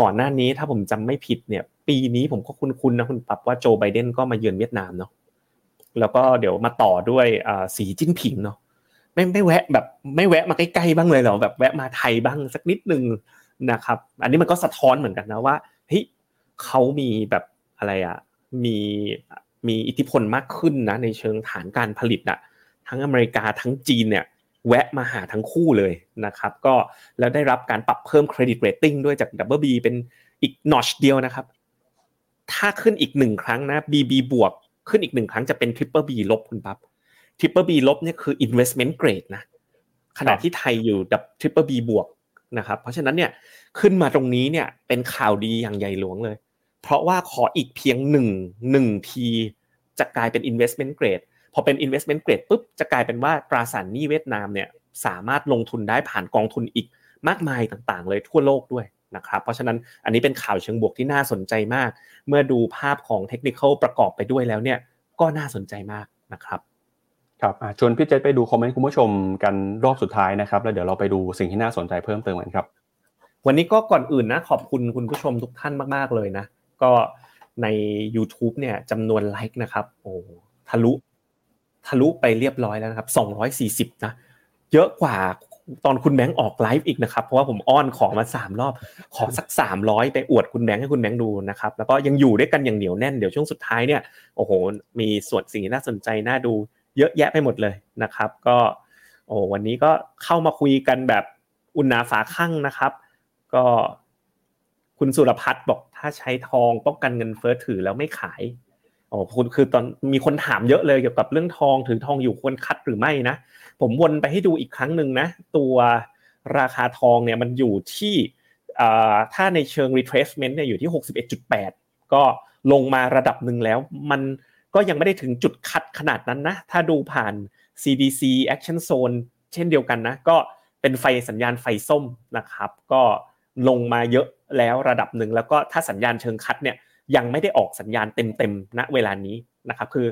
ก่อนหน้านี้ถ้าผมจำไม่ผิดเนี่ย ปีนี้ผมก็คุ้นๆนะคุณปับว่าโจไบเดนก็มาเยือนเวียดนามเนาะแล้วก็เดี๋ยวมาต่อด้วยสีจิ้นผิงเนาะไม่ไม่แวะแบบไม่แวะมาใกล้ๆบ้างเลยเหรอแบบแวะมาไทยบ้างสักนิดนึงนะครับ อันนี้มันก็สะท้อนเหมือนกันนะว่าเฮ้ยเขามีแบบอะไรอะมีมีอิทธิพลมากขึ้นนะในเชิงฐานการผลิตอะทั้งอเมริกาทั้งจีนเนี่ย แวะมาหาทั้งคู่เลยนะครับก็แล้วได้รับการปรับเพิ่มเครดิตเรตติ้งด้วยจาก w บเป็นอีกนอชเดียวนะครับ ถ้าขึ้นอีกหนึ่งครั้งนะ BB บวกขึ้นอีกหนึ่งครั้งจะเป็น Triple B ลบคุณปั๊บ Triple B ลบเนี่ยคือ investment grade นะขณะที่ไทยอยู่ดับ Triple B บวกนะครับเพราะฉะนั้นเนี่ยขึ้นมาตรงนี้เนี่ยเป็นข่าวดีอย่างใหญ่หลวงเลย เพราะว่าขออีกเพียงหนึ่งหนึ่งทีจะกลายเป็น investment grade พอเป็น investment grade ปุ๊บจะกลายเป็นว่าตราสารหนี้เวียดนามเนี่ยสามารถลงทุนได้ผ่านกองทุนอีกมากมายต่างๆ เลยทั่วโลกด้วยนะครับเพราะฉะนั้นอันนี้เป็นข่าวเชิงบวกที่น่าสนใจมาก เมื่อดูภาพของเทคนิคประกอบไปด้วยแล้วเนี่ยก็น่าสนใจมากนะครับครับชวนพี่เจษไปดูคอมเมนต์คุณผู้ชมกันรอบสุดท้ายนะครับ แล้วเดี๋ยวเราไปดูสิ่งที่น่าสนใจเพิ่มเติมกันครับ วันนี้ก็ก่อนอื่นนะขอบคุณคุณผู้ชมทุกท่านมากๆเลยนะ ก็ใน YouTube เนี่ยจำนวนไลค์นะครับโอ้ทะลุ ทะลุไปเรียบร้อยแล้วนะครับ 240 นะ เยอะกว่าตอนคุณแบงค์ออกไลฟ์อีกนะครับ เพราะว่าผมอ้อนของมาสามรอบ ขอสักสามร้อยไปอวดคุณแบงค์ให้คุณแบงค์ดูนะครับ แล้วก็ยังอยู่ด้วยกันอย่างเหนียวแน่น เดี๋ยวช่วงสุดท้ายเนี่ย โอ้โห มีส่วนสิ่งที่น่าสนใจน่าดูเยอะแยะไปหมดเลยนะครับ ก็โอ้วันนี้ก็เข้ามาคุยกันแบบอุ่นหาฝาข้างนะครับ ก็คุณสุรพัฒน์บอกถ้าใช้ทองป้องกันเงินเฟ้อถือแล้วไม่ขาย โอ้คุณคือตอนมีคนถามเยอะเลยเกี่ยวกับเรื่องทองถือทองอยู่ควรคัดหรือไม่นะ ผมวนไปให้ดูอีกครั้งหนึ่งนะ ตัวราคาทองเนี่ยมันอยู่ที่ถ้าในเชิง retracement เนี่ยอยู่ที่ 61.8 ก็ลงมาระดับหนึ่งแล้ว มันก็ยังไม่ได้ถึงจุดคัดขนาดนั้นนะ ถ้าดูผ่าน CDC Action Zone เช่นเดียวกันนะ ก็เป็นไฟสัญญาณไฟส้มนะครับ ก็ลงมาเยอะแล้วระดับหนึ่งแล้วก็ถ้าสัญญาณเชิงคัดเนี่ย ยังไม่ได้ออกสัญญาณเต็มๆณเวลานี้นะครับคือ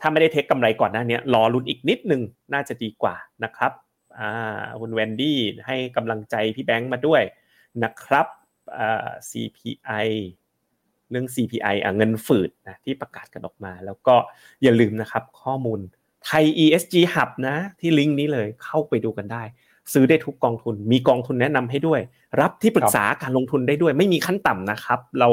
ถ้าไม่ได้เทคกำไรก่อนหน้านี้รอลุ้นอีกนิดนึงน่าจะดีกว่านะครับอ่าคุณแวนดี้ให้กำลังใจพี่แบงค์มาด้วยนะครับอ่า CPI เรื่อง CPI อะเงินฝืดนะที่ประกาศกันออกมา แล้วก็อย่าลืมนะครับข้อมูลไทย ESG Hub นะที่ลิงก์นี้เลยเข้าไปดูกันได้ ซื้อได้ทุกกองทุน มีกองทุนแนะนำให้ด้วย รับที่ปรึกษาการลงทุนได้ด้วย ไม่มีขั้นต่ำนะครับ เรา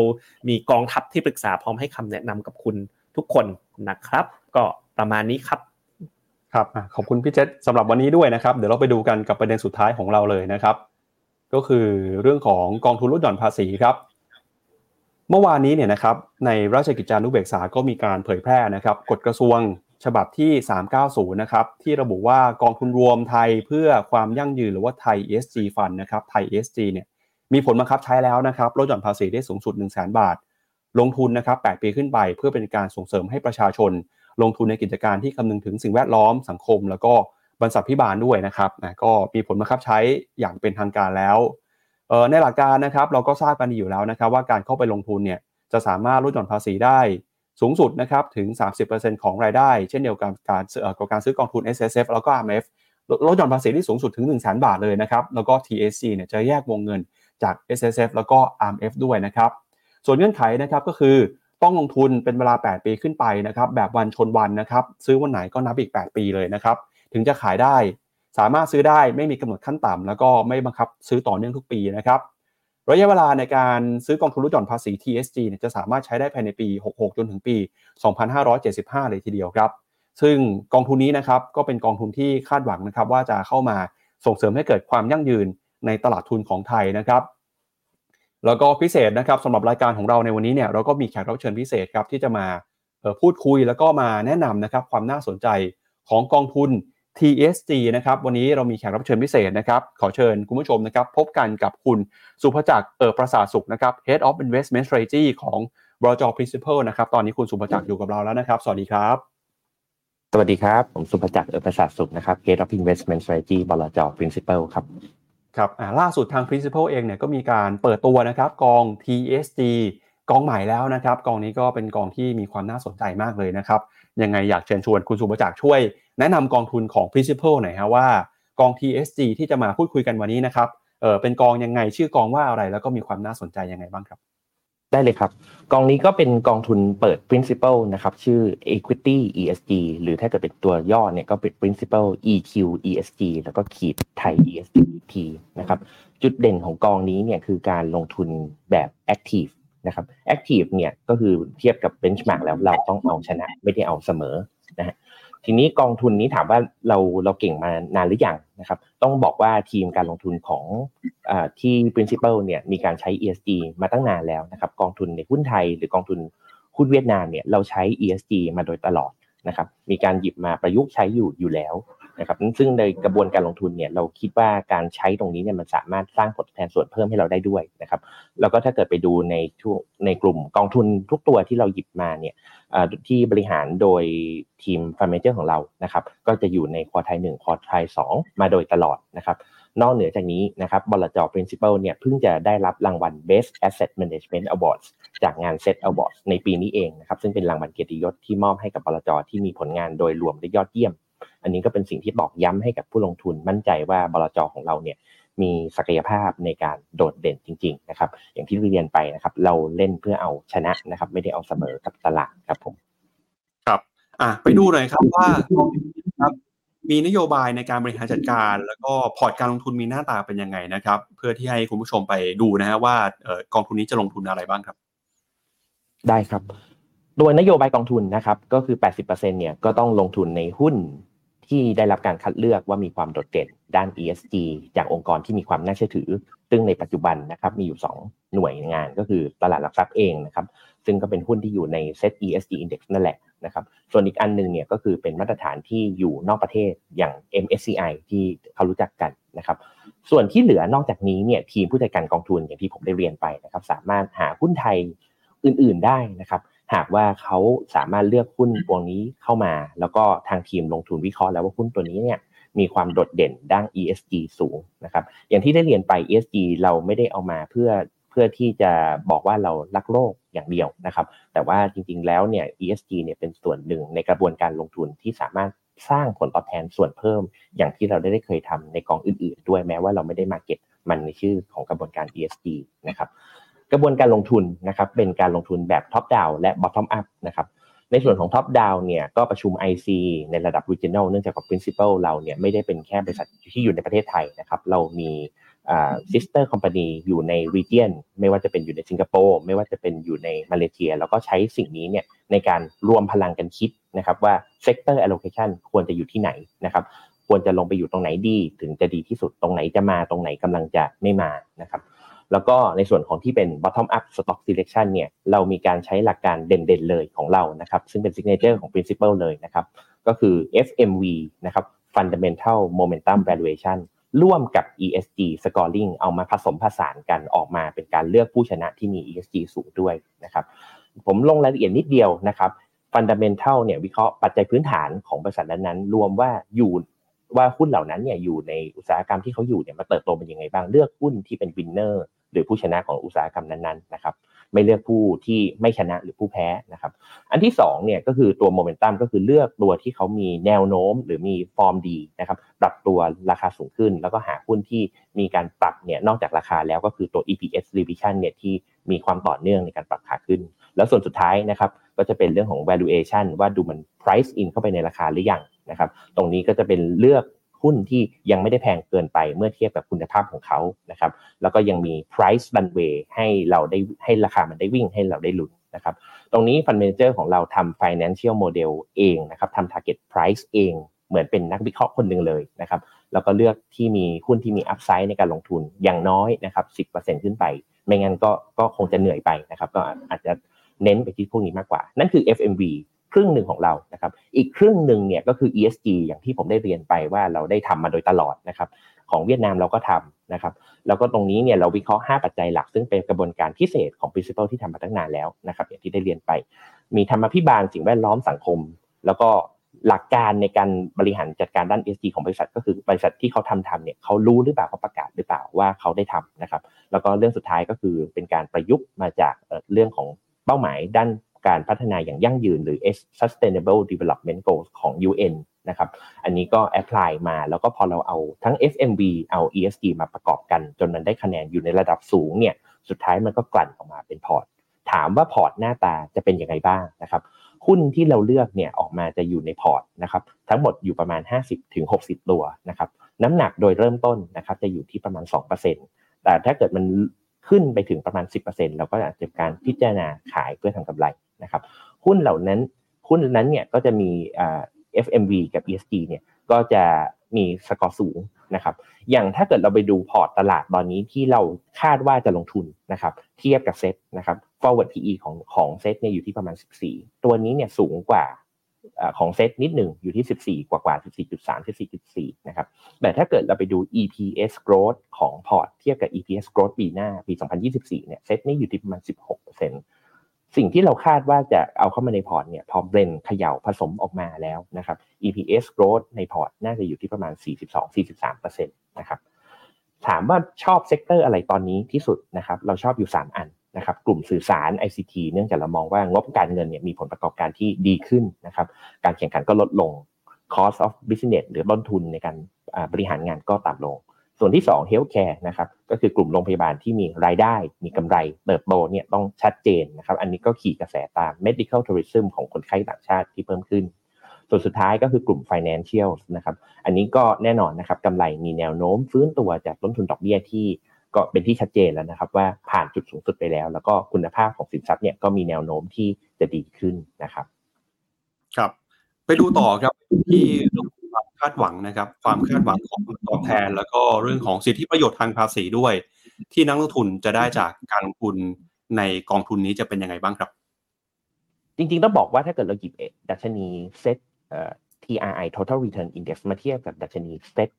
มีกองทัพที่ปรึกษาพร้อมให้คำแนะนำกับคุณทุกคนนะครับ ก็ประมาณนี้ครับครับขอบคุณพี่เจษสำหรับวันนี้ด้วยนะครับ เดี๋ยวเราไปดูกันกับประเด็นสุดท้ายของเราเลยนะครับ ก็คือเรื่องของกองทุนลดหย่อนภาษีครับ เมื่อวานนี้เนี่ยนะครับในราชกิจจานุเบกษาก็มีการเผยแพร่นะครับกฎกระทรวง ฉบับที่ 390 นะครับ ที่ระบุว่ากองทุนรวมไทยเพื่อความยั่งยืนหรือว่าไทย ESG Fund นะครับไทย ESG เนี่ยมีผลบังคับใช้แล้วนะครับลดหย่อนภาษีได้สูงสุด 1 0 0 0 0แบาท ลงทุนนะครับ 8 ปีขึ้นไป เพื่อเป็นการส่งเสริมให้ประชาชน ลงทุนในกิจการที่คำนึงถึงสิ่งแวดล้อมสังคม แล้วก็บรรษัทพิบาลด้วยนะครับนะก็มีผลบังคับใช้อย่างเป็นทางการแล้วในหลักการนะครับเราก็ทราบกันดีอยู่แล้วนะครับว่าการเข้าไปลงทุนเนี่ยจะสามารถลดหย่อนภาษีได้ สูงสุดนะครับถึง 30%ของรายได้ เช่นเดียวกับการกับการซื้อกองทุน S S F แล้วก็ R M F ลดหย่อนภาษีที่สูงสุดถึง 1 0 0 0 0แบาทเลยนะครับ แล้วก็ T S C เนี่ยจะแยกวงเงินจาก S S F แล้วก็ R M F ด้วยนะครับ ส่วนเงื่อนไขนะครับก็คือต้องลงทุนเป็นเวลา 8 ปีขึ้นไปนะครับแบบวันชนวันนะครับซื้อวันไหนก็นับอีก 8 ปีเลยนะครับถึงจะขายได้ สามารถซื้อได้ไม่มีกำหนดขั้นต่ำแล้วก็ไม่บังคับซื้อต่อเนื่องทุกปีนะครับ ระยะเวลาในการซื้อกองทุนลดหย่อนภาษี TSG เนี่ยจะสามารถใช้ได้ภายในปี 66 จนถึงปี 2575 เลยทีเดียวครับ ซึ่งกองทุนนี้นะครับก็เป็นกองทุนที่คาดหวังนะครับว่าจะเข้ามาส่งเสริมให้เกิดความยั่งยืนในตลาดทุนของไทยนะครับ แล้วก็พิเศษนะครับสำหรับรายการของเราในวันนี้เนี่ยเราก็มีแขกรับเชิญพิเศษครับที่จะมาพูดคุยแล้วก็มาแนะนำนะครับความน่าสนใจของกองทุน TSG นะครับวันนี้เรามีแขกรับเชิญพิเศษนะครับขอเชิญคุณผู้ชมนะครับพบกันกับคุณสุภจักรเออประสาทสุขนะครับ Head of Investment Strategy ของบรจ Principal นะครับตอนนี้คุณสุภจักรอยู่กับเราแล้วนะครับ สวัสดีครับ สวัสดีครับ ผมสุภจักรเออประสาทสุขนะครับ Head of Investment Strategy บรจ Principal ครับครับล่าสุดทาง Principal เองเนี่ยก็มีการเปิดตัวนะครับกอง TSG กองใหม่แล้วนะครับกองนี้ก็เป็นกองที่มีความน่าสนใจมากเลยนะครับยังไงอยากเชิญชวนคุณสุภจักรช่วย แนะนำกองทุนของ Principal หน่อยฮะว่ากอง TSG ที่จะมาพูดคุยกันวันนี้นะครับเออเป็นกองยังไงชื่อกองว่าอะไรแล้วก็มีความน่าสนใจยังไงบ้างครับ ได้เลยครับ กองนี้ก็เป็นกองทุนเปิด principal นะครับ ชื่อ equity ESG หรือถ้าเกิดเป็นตัวย่อเนี่ยก็เป็น principal EQ ESG แล้วก็ขีดไทย ESG T นะครับจุดเด่นของกองนี้เนี่ยคือการลงทุนแบบ active นะครับ active เนี่ยก็คือเทียบกับ benchmark แล้วเราต้องเอาชนะไม่ได้เอาเสมอนะฮะ ทีนี้กองทุนนี้ถามว่าเราเราเก่งมานานหรือยังนะครับ ต้องบอกว่าทีมการลงทุนของอที่ principal เนี่ยมีการใช้ ESG มาตั้งนานแล้วนะครับกองทุนในหุ้นไทย หรือกองทุนหุ้นเวียดนามเนี่ยเราใช้ ESG มาโดยตลอดนะครับมีการหยิบมาประยุกต์ใช้อยู่อยู่แล้ว นะครับซึ่งในกระบวนการลงทุนเนี่ยเราคิดว่าการใช้ตรงนี้เนี่ยมันสามารถสร้างผลแทนส่วนเพิ่มให้เราได้ด้วยนะครับแล้วก็ถ้าเกิดไปดูในทุกในกลุ่มกองทุนทุกตัวที่เราหยิบมาเนี่ยที่บริหารโดยทีมฟาร์มเจอร์ของเรานะครับก็จะอยู่ในควอไทยหนึ่งควอไทยสองมาโดยตลอดนะครับนอกเหนือจากนี้นะครับบลจ principal เนี่ยเพิ่งจะได้รับรางวัล best asset management awards จากงาน set awards ในปีนี้เองนะครับซึ่งเป็นรางวัลเกียรติยศที่มอบให้กับบลจที่มีผลงานโดยรวมได้ยอดเยี่ยม อันนี้ก็เป็นสิ่งที่บอกย้ำให้กับผู้ลงทุนมั่นใจว่าบลจของเราเนี่ยมีศักยภาพในการโดดเด่นจริง ๆ นะครับ อย่างที่เรียนไปนะครับ เราเล่นเพื่อเอาชนะนะครับ ไม่ได้เอาเสมอกับตลาดครับผมครับอะไปดูหน่อยครับว่าครับมีนโยบายในการบริหารจัดการ แล้วก็พอร์ตการลงทุนมีหน้าตาเป็นยังไงนะครับ เพื่อที่ให้คุณผู้ชมไปดูนะฮะว่าเอ่อกองทุนนี้จะลงทุนอะไรบ้างครับ ได้ครับ โดยนโยบายกองทุนนะครับ ก็คือ 80%เนี่ยก็ต้องลงทุนในหุ้น ที่ได้รับการคัดเลือกว่ามีความโดดเด่นด้าน ESG จากองค์กรที่มีความน่าเชื่อถือ ซึ่งในปัจจุบันนะครับมีอยู่ 2 หน่วยงานก็คือตลาดหลักทรัพย์เองนะครับซึ่งก็เป็นหุ้นที่อยู่ใน Set ESG Index นั่นแหละนะครับส่วนอีกอันหนึงเนี่ยก็คือเป็นมาตรฐานที่อยู่นอกประเทศอย่าง MSCI ที่เขารู้จักกันนะครับส่วนที่เหลือนอกจากนี้เนี่ยทีมผู้จัดการกองทุนอย่างที่ผมได้เรียนไปนะครับสามารถหาหุ้นไทยอื่นๆได้นะครับ หากว่าเขาสามารถเลือกหุ้นตัวนี้เข้ามา แล้วก็ทางทีมลงทุนวิเคราะห์แล้วว่าหุ้นตัวนี้เนี่ยมีความโดดเด่นด้าน ESG สูงนะครับ อย่างที่ได้เรียนไป ESG เราไม่ได้เอามาเพื่อเพื่อที่จะบอกว่าเรารักโลกอย่างเดียวนะครับ แต่ว่าจริงๆแล้วเนี่ย ESG เนี่ยเป็นส่วนหนึ่งในกระบวนการลงทุนที่สามารถสร้างผลตอบแทนส่วนเพิ่ม อย่างที่เราได้เคยทำในกองอื่นๆ ด้วยแม้ว่าเราไม่ได้มาเก็ตมันในชื่อของกระบวนการ ESG นะครับ กระบวนการลงทุนนะครับเป็นการลงทุนแบบ top down และ bottom up นะครับในส่วนของ top down เนี่ยก็ประชุม IC ในระดับ regional เนื่องจากกับ Principal เราเนี่ยไม่ได้เป็นแค่บริษัทที่อยู่ในประเทศไทยนะครับเรามีอ่า sister company อยู่ใน region ไม่ว่าจะเป็นอยู่ในสิงคโปร์ไม่ว่าจะเป็นอยู่ในมาเลเซีย แล้วก็ใช้สิ่งนี้เนี่ยในการรวมพลังกันคิดนะครับว่า sector allocation ควรจะอยู่ที่ไหนนะครับควรจะลงไปอยู่ตรงไหนดี ถึงจะดีที่สุดตรงไหนจะมาตรงไหนกำลังจะไม่มานะครับ แล้วก็ในส่วนของที่เป็น bottom up stock selection เนี่ยเรามีการใช้หลักการเด่นๆเลยของเรานะครับซึ่งเป็น signature ของ principle เลยนะครับก็คือ FMV นะครับ fundamental momentum valuation ร่วมกับ ESG scoring เอามาผสมผสานกันออกมาเป็นการเลือกผู้ชนะที่มี ESG สูงด้วยนะครับผมลงรายละเอียดนิดเดียวนะครับ fundamental เนี่ยวิเคราะห์ปัจจัยพื้นฐานของบริษัทนั้นๆ รวมว่าอยู่ว่าหุ้นเหล่านั้นเนี่ยอยู่ในอุตสาหกรรมที่เขาอยู่เนี่ยมาเติบโตเป็นยังไงบ้างเลือกหุ้นที่เป็น winner หรือผู้ชนะของอุตสาหกรรมนั้นๆนะครับไม่เลือกผู้ที่ไม่ชนะหรือผู้แพ้นะครับ อันที่สองเนี่ยก็คือตัวโมเมนตัมก็คือเลือกตัวที่เขามีแนวโน้มหรือมีฟอร์มดีนะครับ ปรับตัวราคาสูงขึ้น แล้วก็หาหุ้นที่มีการปรับเนี่ยนอกจากราคาแล้วก็คือตัว EPS revision เนี่ยที่มีความต่อเนื่องในการปรับขาขึ้น แล้วส่วนสุดท้ายนะครับก็จะเป็นเรื่องของ valuation ว่าดูมัน price in เข้าไปในราคาหรือยังนะครับ ตรงนี้ก็จะเป็นเลือก หุ้นที่ยังไม่ได้แพงเกินไปเมื่อเทียบกับคุณภาพของเขานะครับแล้วก็ยังมี price runway ให้เราได้ให้ราคามันได้วิ่งให้เราได้ลุ้นนะครับตรงนี้ fund manager ของเราทำ financial model เองนะครับทำ target price เองเหมือนเป็นนักวิเคราะห์คนหนึ่งเลยนะครับแล้วก็เลือกที่มีหุ้นที่มี upside ในการลงทุนอย่างน้อยนะครับ 10%ขึ้นไป ไม่งั้นก็ก็คงจะเหนื่อยไปนะครับ ก็อาจจะเน้นไปที่พวกนี้มากกว่า นั่นคือ FMV ครึ่งหนึ่งของเรานะครับ อีกครึ่งหนึ่งเนี่ยก็คือ ESG อย่างที่ผมได้เรียนไปว่าเราได้ทำมาโดยตลอดนะครับของเวียดนามเราก็ทำนะครับ แล้วก็ตรงนี้เนี่ยเราวิเคราะห์ 5 ปัจจัยหลัก ซึ่งเป็นกระบวนการพิเศษของ principle ที่ทำมาตั้งนานแล้วนะครับ อย่างที่ได้เรียนไป มีธรรมพิบาลสิ่งแวดล้อมสังคม แล้วก็หลักการในการบริหารจัดการด้าน ESG ของบริษัท ก็คือบริษัทที่เขาทำทำเนี่ยเขารู้หรือเปล่าเขาประกาศหรือเปล่าว่าเขาได้ทำนะครับ แล้วก็เรื่องสุดท้ายก็คือเป็นการประยุกต์มาจากเรื่องของเป้าหมายด้าน การพัฒนาอย่างยั่งยืน หรือ Sustainable Development Goals ของ UN นะครับอันนี้ก็ apply มาแล้วก็พอเราเอาทั้ง FMV เอา ESG มาประกอบกัน จนมันได้คะแนนอยู่ในระดับสูงเนี่ยสุดท้ายมันก็กลั่นออกมาเป็นพอร์ต ถามว่าพอร์ตหน้าตาจะเป็นยังไงบ้างนะครับหุ้นที่เราเลือกเนี่ยออกมาจะอยู่ในพอร์ตนะครับทั้งหมดอยู่ประมาณ 50-60 ตัวนะครับน้ำหนักโดยเริ่มต้นนะครับจะอยู่ที่ประมาณ 2%แต่ถ้าเกิดมันขึ้นไปถึงประมาณ 10%เราก็อาจจะการพิจารณาขายเพื่อทำกำไร นะครับหุ้นเหล่านั้นหุ้นนั้นเนี่ยก็จะมี FMV กับ ESG เนี่ยก็จะมีสกอร์สูงนะครับ อย่างถ้าเกิดเราไปดูพอร์ตตลาดตอนนี้ที่เราคาดว่าจะลงทุนนะครับ เทียบกับเซ็ตนะครับ forward PE ของของเซ็ตเนี่ยอยู่ที่ประมาณ 14 ตัวนี้เนี่ยสูงกว่าของเซ็ตนิดหนึ่งอยู่ที่ 14 กว่ากว่า14.3 14.4นะครับ แต่ถ้าเกิดเราไปดู EPS growth ของพอร์ตเทียบกับ EPS growth ปีหน้าปี 2024เนี่ยเซ็ตนี่อยู่ที่ประมาณ 16% สิ่งที่เราคาดว่าจะเอาเข้ามาในพอร์ตเนี่ยพอ blend เขย่าผสมออกมาแล้วนะครับ EPS growth ในพอร์ตน่าจะอยู่ที่ประมาณ 42-43%นะครับถามว่าชอบ sector อะไรตอนนี้ที่สุดนะครับเราชอบอยู่ 3 อันนะครับกลุ่มสื่อสาร ICT เนื่องจากเรามองว่างบการเงินเนี่ยมีผลประกอบการที่ดีขึ้นนะครับการแข่งขันก็ลดลง cost of business หรือต้นทุนในการบริหารงานก็ต่ำลง ส่วนที่2 healthcare นะครับก็คือกลุ่มโรงพยาบาลที่มีรายได้ มีกำไรเติบโตเนี่ยต้องชัดเจนนะครับอันนี้ก็ขี่กระแสตาม medical tourism ของคนไข้ต่างชาติที่เพิ่มขึ้น ส่วนสุดท้ายก็คือกลุ่ม financial นะครับอันนี้ก็แน่นอนนะครับกำไรมีแนวโน้มฟื้นตัวจากต้นทุนดอกเบี้ยที่ก็เป็นที่ชัดเจนแล้วนะครับว่าผ่านจุดสูงสุดไปแล้ว แล้วก็คุณภาพของสินทรัพย์เนี่ยก็มีแนวโน้มที่จะดีขึ้นนะครับ ครับ ไปดูต่อครับที่เรื่องของ ความคาดหวังนะครับ ความคาดหวังของผลตอบแทน แล้วก็เรื่องของสิทธิประโยชน์ทางภาษีด้วย ที่นักลงทุนจะได้จากการลงทุนในกองทุนนี้จะเป็นยังไงบ้างครับ จริงๆ ต้องบอกว่าถ้าเกิดเราหยิบดัชนีเซ็ต TRI Total Return Index มาเทียบกับดัชนีเซ็ต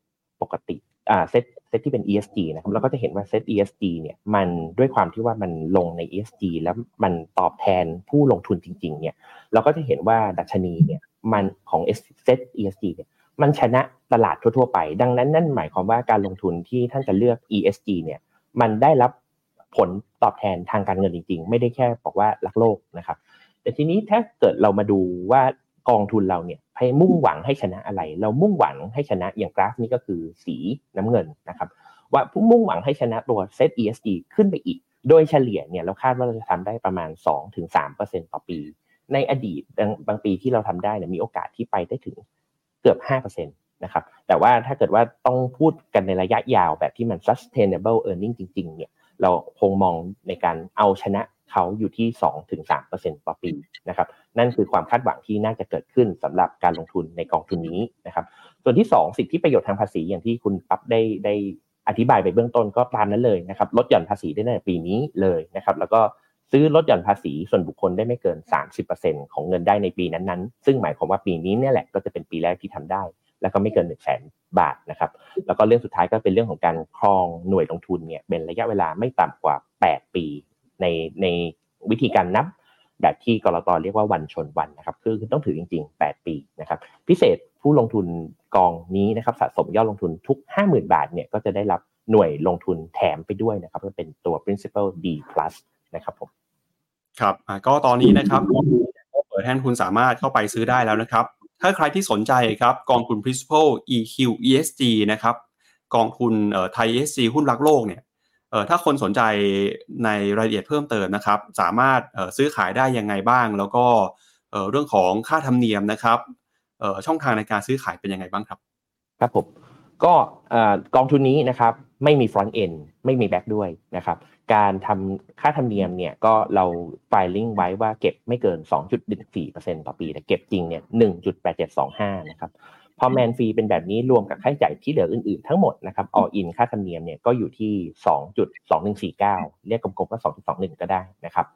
ปกติอ่าเซตเซตที่เป็น ESG นะครับเราก็จะเห็นว่าเซต ESG เนี่ยมันด้วยความที่ว่ามันลงใน ESG แล้วมันตอบแทนผู้ลงทุนจริง ๆ เนี่ย เราก็จะเห็นว่าดัชนีเนี่ยมันของเซต ESG เนี่ย มันชนะตลาดทั่วๆไป ดังนั้นนั่นหมายความว่าการลงทุนที่ท่านจะเลือก ESG เนี่ยมันได้รับผลตอบแทนทางการเงินจริง ๆ ไม่ได้แค่บอกว่ารักโลกนะครับ แต่ทีนี้ถ้าเกิดเรามาดูว่ากองทุนเราเนี่ยให้มุ่งหวังให้ชนะอะไร เรามุ่งหวังให้ชนะอย่างกราฟนี้ก็คือสีน้ำเงินนะครับ ว่ามุ่งหวังให้ชนะตัวเซต ESG ขึ้นไปอีก โดยเฉลี่ยเนี่ยเราคาดว่าเราจะทำได้ประมาณ 2-3%ต่อปี ในอดีตบางปีที่เราทำได้เนี่ยมีโอกาสที่ไปได้ถึง เกือบ5%นะครับแต่ว่าถ้าเกิดว่าต้องพูดกันในระยะยาวแบบที่มัน sustainable earning จริงๆเนี่ยเราคงมองในการเอาชนะเขาอยู่ที่ 2-3%ต่อปีนะครับนั่นคือความคาดหวังที่น่าจะเกิดขึ้นสำหรับการลงทุนในกองทุนนี้นะครับส่วนที่ 2 สิทธิประโยชน์ทางภาษีอย่างที่คุณปั๊บได้ได้อธิบายไปเบื้องต้นก็ตามนั้นเลยนะครับลดหย่อนภาษีได้ในปีนี้เลยนะครับแล้วก็ ซื้อลดหย่อนภาษีส่วนบุคคลได้ไม่เกิน 30%ของเงินได้ในปีนั้นๆ ซึ่งหมายความว่าปีนี้เนี่ยแหละก็จะเป็นปีแรกที่ทำได้ แล้วก็ไม่เกิน1 0 0 0 0แสนบาทนะครับแล้วก็เรื่องสุดท้ายก็เป็นเรื่องของการครองหน่วยลงทุนเนี่ยเป็นระยะเวลาไม่ต่ำกว่า 8 ปีในในวิธีการนับแบบที่กรตเรียกว่าวันชนวันนะครับคือต้องถือจริง ๆ 8 ปีนะครับพิเศษผู้ลงทุนกองนี้นะครับสะสมยอดลงทุนทุก 50,000 บาทเนี่ยก็จะได้รับหน่วยลงทุนแถมไปด้วยนะครับก็เป็นตัว principal D plus นะครับผมครับก็ตอนนี้นะครับก็เปิดให้คุณสามารถเข้าไปซื้อได้แล้วนะครับ ถ้าใครที่สนใจครับกองทุน principal EQ ESG นะครับกองทุนไทย ESG หุ้นรักโลกเนี่ยเอ่อถ้าคนสนใจในรายละเอียดเพิ่มเติมนะครับ สามารถเอ่อซื้อขายได้ยังไงบ้าง แล้วก็เอ่อเรื่องของค่าธรรมเนียมนะครับเอ่อช่องทางในการซื้อขายเป็นยังไงบ้างครับ ครับผมก็กองทุนนี้นะครับไม่มี front end ไม่มี back ด้วยนะครับ การทำค่าธรรมเนียมเนี่ยก็เรา filing ไว้ว่าเก็บไม่เกิน 2.14%ต่อปี แต่เก็บจริงเนี่ย1.8725 นะครับพอแมนฟรีเป็นแบบนี้รวมกับค่าใช้จ่ายที่เหลืออื่นๆทั้งหมดนะครับออินค่าธรรมเนียมเนี่ยก็อยู่ที่ 2.2149 เรียกกลมๆก็2.21 ก็ได้นะครับ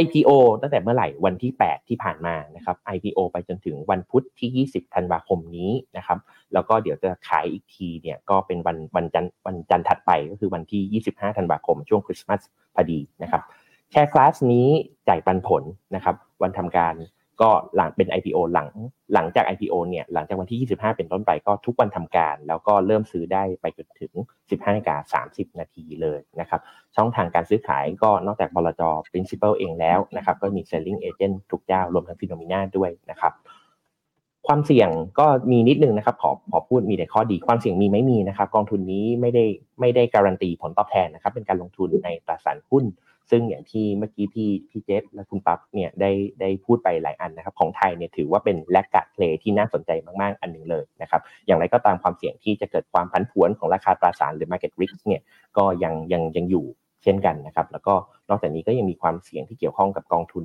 IPO ตั้งแต่เมื่อไหร่วันที่ 8 ที่ผ่านมานะครับ IPO ไปจนถึงวันพุธที่ 20 ธันวาคมนี้นะครับ แล้วก็เดี๋ยวจะขายอีกทีเนี่ยก็เป็นวันวันจันทร์วันจันทร์ถัดไปก็คือวันที่ 25 ธันวาคมช่วงคริสต์มาสพอดีนะครับ แชร์คลาสนี้จ่ายปันผลนะครับ วันทำการ ก็หลังเป็น IPO หลังหลังจาก IPO เนี่ยหลังจากวันที่ 25 เป็นต้นไปก็ทุกวันทำการ แล้วก็เริ่มซื้อได้ไปจนถึง 15นาฬิกา30 นาทีเลยนะครับช่องทางการซื้อขายก็นอกจากบลจ principal เองแล้วนะครับก็มี selling agent ทุกเจ้ารวมทั้งฟิโนมิน่าด้วยนะครับความเสี่ยงก็มีนิดนึงนะครับขอขอพูดมีแต่ข้อดีความเสี่ยงมีไม่มีนะครับกองทุนนี้ไม่ได้ไม่ได้การันตีผลตอบแทนนะครับเป็นการลงทุนในตราสารหุ้น ซึ่งอย่างที่เมื่อกี้พี่พี่เจษและคุณปั๊บเนี่ยได้ได้พูดไปหลายอันนะครับของไทยเนี่ยถือว่าเป็นแลกกาดเพลที่น่าสนใจมากๆ อันหนึ่งเลยนะครับอย่างไรก็ตามความเสี่ยงที่จะเกิดความผันผวนของราคาตราสารหรือ market risk เนี่ยก็ยังยังยังอยู่เช่นกันนะครับแล้วก็นอกจากนี้ก็ยังมีความเสี่ยงที่เกี่ยวข้องกับกองทุน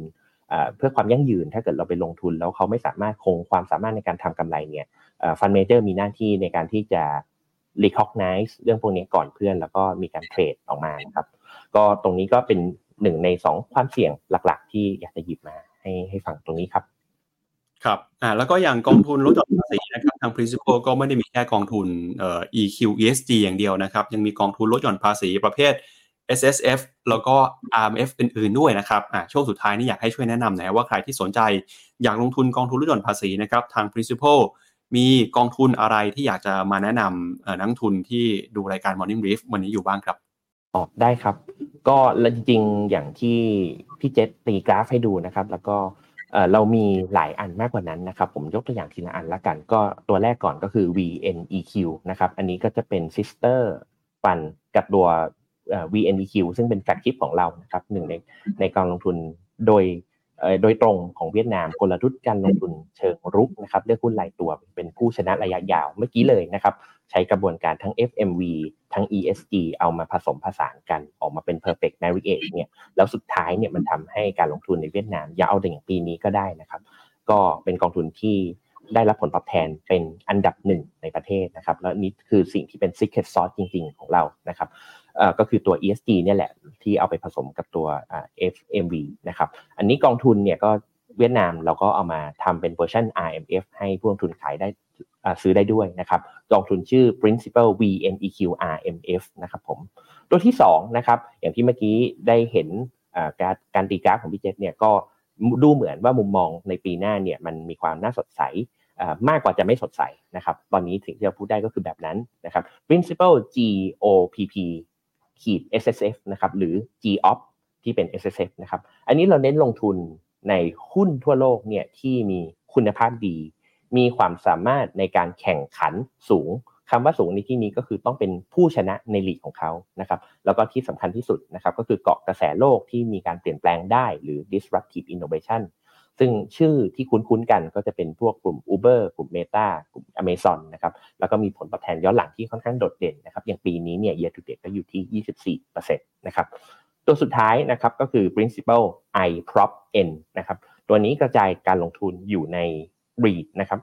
เพื่อความยั่งยืนถ้าเกิดเราไปลงทุน แล้วเขาไม่สามารถคงความสามารถในการทำกำไรเนี่ยฟันเมเจอร์มีหน้าที่ในการที่จะ recognize เรื่องพวกนี้ก่อนเพื่อน แล้วก็มีการเทรดออกมานะครับ ก็ตรงนี้ก็เป็นหนึ่งในสองความเสี่ยงหลักๆ ที่อยากจะหยิบมาให้ให้ฟังตรงนี้ครับครับอ่าแล้วก็อย่างกองทุนลดหย่อนภาษีนะครับทาง principal ก็ไม่ได้มีแค่กองทุนเอ่อ EQ ESG อย่างเดียวนะครับ ยังมีกองทุนลดหย่อนภาษีประเภท S S F แล้วก็ R M F อื่นๆด้วยนะครับอ่าช่วงสุดท้ายนี่อยากให้ช่วยแนะนำหน่อยว่าใครที่สนใจอยากลงทุนกองทุนลดหย่อนภาษีนะครับทาง principal มีกองทุนอะไรที่อยากจะมาแนะนำนักทุนที่ดูรายการ Morning Brief วันนี้อยู่บ้างครับ ออกได้ครับ ก็จริงๆอย่างที่พี่เจษตีกราฟให้ดูนะครับ แล้วก็เรามีหลายอันมากกว่านั้นนะครับ ผมยกตัวอย่างทีละอันละกัน ก็ตัวแรกก่อนก็คือ VNEQ นะครับ อันนี้ก็จะเป็น sister ฟันกับตัว VNEQ ซึ่งเป็นแฟกชิปของเรานะครับหนึ่งในในกองลงทุนโดย โดยตรงของเวียดนามกลยุทธ์การลงทุนเชิงรุกนะครับเลือกหุ้นรายตัวเป็นผู้ชนะระยะยาวเมื่อกี้เลยนะครับใช้กระบวนการทั้ง FMV ทั้ง ESG เอามาผสมผสานกันออกมาเป็น perfect marriage เนี่ยแล้วสุดท้ายเนี่ยมันทำให้การลงทุนในเวียดนามอย่าเอาแต่อย่างปีนี้ก็ได้นะครับ ก็เป็นกองทุนที่ ได้รับผลตอบแทนเป็นอันดับหนึ่งในประเทศนะครับ แล้วนี่คือสิ่งที่เป็น secret sauce จริง ๆ ของเรานะครับก็คือตัว ESG เนี่ยแหละที่เอาไปผสมกับตัว FMV นะครับ อันนี้กองทุนเนี่ยก็เวียดนามเราก็เอามาทำเป็นเวอร์ชัน RMF ให้ผู้ลงทุนขายได้ซื้อได้ด้วยนะครับกองทุนชื่อ principal VNEQ RMF นะครับผม ตัวที่2นะครับอย่างที่เมื่อกี้ได้เห็นการการตีกราฟของพี่เจษเนี่ยก็ดูเหมือนว่ามุมมองในปีหน้าเนี่ยมันมีความน่าสดใส มากกว่าจะไม่สดใสนะครับ ตอนนี้สิ่งที่เราพูดได้ก็คือแบบนั้นนะครับ principal GOPP ขีด SSF นะครับหรือ GOP ที่เป็น SSF นะครับอันนี้เราเน้นลงทุนในหุ้นทั่วโลกเนี่ยที่มีคุณภาพดี มีความสามารถในการแข่งขันสูงคำว่าสูงในที่นี้ก็คือต้องเป็นผู้ชนะในลีกของเขานะครับแล้วก็ที่สำคัญที่สุดนะครับก็คือเกาะกระแสโลกที่มีการเปลี่ยนแปลงได้หรือ disruptive innovation ซึ่งชื่อที่คุ้นๆกันก็จะเป็นพวกกลุ่ม Uber กลุ่ม Meta กลุ่ม Amazon นะครับแล้วก็มีผลตอบแทนย้อนหลังที่ค่อนข้างโดดเด่นนะครับอย่างปีนี้เนี่ย year to date ก็อยู่ที่ 24%นะครับตัวสุดท้ายนะครับก็คือ principal I prop N นะครับตัวนี้กระจายการลงทุนอยู่ใน REIT นะครับ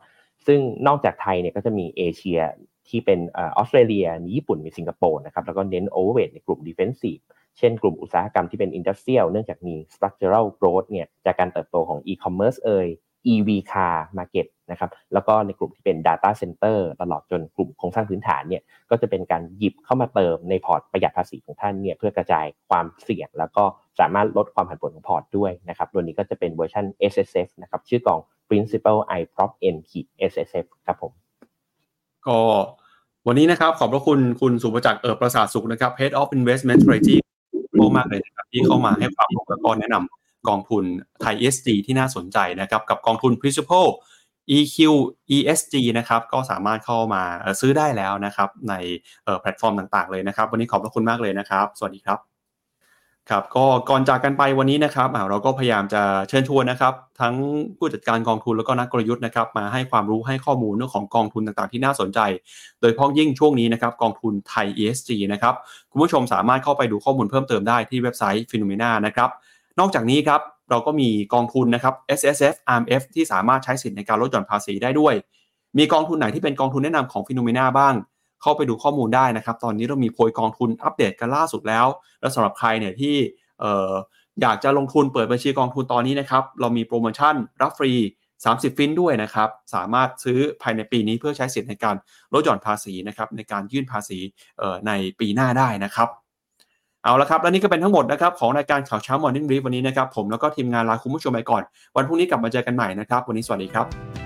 ซึ่งนอกจากไทยเนี่ยก็จะมีเอเชียที่เป็นออสเตรเลียมีญี่ปุ่นมีสิงคโปร์นะครับแล้วก็เน้น overweight ในกลุ่ม defensive เช่นกลุ่มอุตสาหกรรมที่เป็น industrial เนื่องจากมี structural growth เนี่ยจากการเติบโตของ e-commerce เอ่ย EV car market นะครับแล้วก็ในกลุ่มที่เป็น data center ตลอดจนกลุ่มโครงสร้างพื้นฐานเนี่ยก็จะเป็นการหยิบเข้ามาเติมในพอร์ตประหยัดภาษีของท่านเนี่ยเพื่อกระจายความเสี่ยง แล้วก็สามารถลดความผันผวนของพอร์ตด้วยนะครับตัวนี้ก็จะเป็นเวอร์ชัน SSF นะครับชื่อกอง Principal iPROPEN SSF ครับผมก็วันนี้นะครับขอบพระคุณคุณสุภจักรเออประสาทสุขนะครับ Head of Investment Strategy มากเลยนะครับที่เข้ามาให้ความรู้แล้วก็แนะนำกองทุนไทย ESG ที่น่าสนใจนะครับกับกองทุน Principal EQ ESG นะครับก็สามารถเข้ามาซื้อได้แล้วนะครับในแพลตฟอร์มต่างๆเลยนะครับ วันนี้ขอบพระคุณมากเลยนะครับ สวัสดีครับ ครับก็ก่อนจากกันไปวันนี้นะครับเราก็พยายามจะเชิญชวนนะครับ ทั้งผู้จัดการกองทุนแล้วก็นักกลยุทธ์นะครับ มาให้ความรู้ให้ข้อมูลเรื่องของกองทุนต่างๆ ที่น่าสนใจ โดยเพาะยิ่งช่วงนี้นะครับกองทุนไทย ESG นะครับคุณผู้ชมสามารถเข้าไปดูข้อมูลเพิ่มเติมได้ที่เว็บไซต์ p h e n o m e n a นะครับนอกจากนี้ครับเราก็มีกองทุนนะครับ S S F R M F ที่สามารถใช้สิทธิ์ในการลดหย่อนภาษีได้ด้วย มีกองทุนไหนที่เป็นกองทุนแนะนำของ p h e n o m e n a บ้าง เข้าไปดูข้อมูลได้นะครับ ตอนนี้เรามีโพยกองทุนอัปเดตกันล่าสุดแล้ว และสำหรับใครเนี่ยที่อยากจะลงทุนเปิดบัญชีกองทุนตอนนี้นะครับ เรามีโปรโมชั่นรับฟรี 30 ฟินด้วยนะครับ สามารถซื้อภายในปีนี้เพื่อใช้สิทธิ์ในการลดหย่อนภาษีนะครับในการยื่นภาษีในปีหน้าได้นะครับเอาละครับ และนี่ก็เป็นทั้งหมดนะครับของรายการข่าวเช้า Morning Brief วันนี้นะครับ ผมแล้วก็ทีมงานลาคุณผู้ชมไปก่อน วันพรุ่งนี้กลับมาเจอกันใหม่นะครับ วันนี้สวัสดีครับ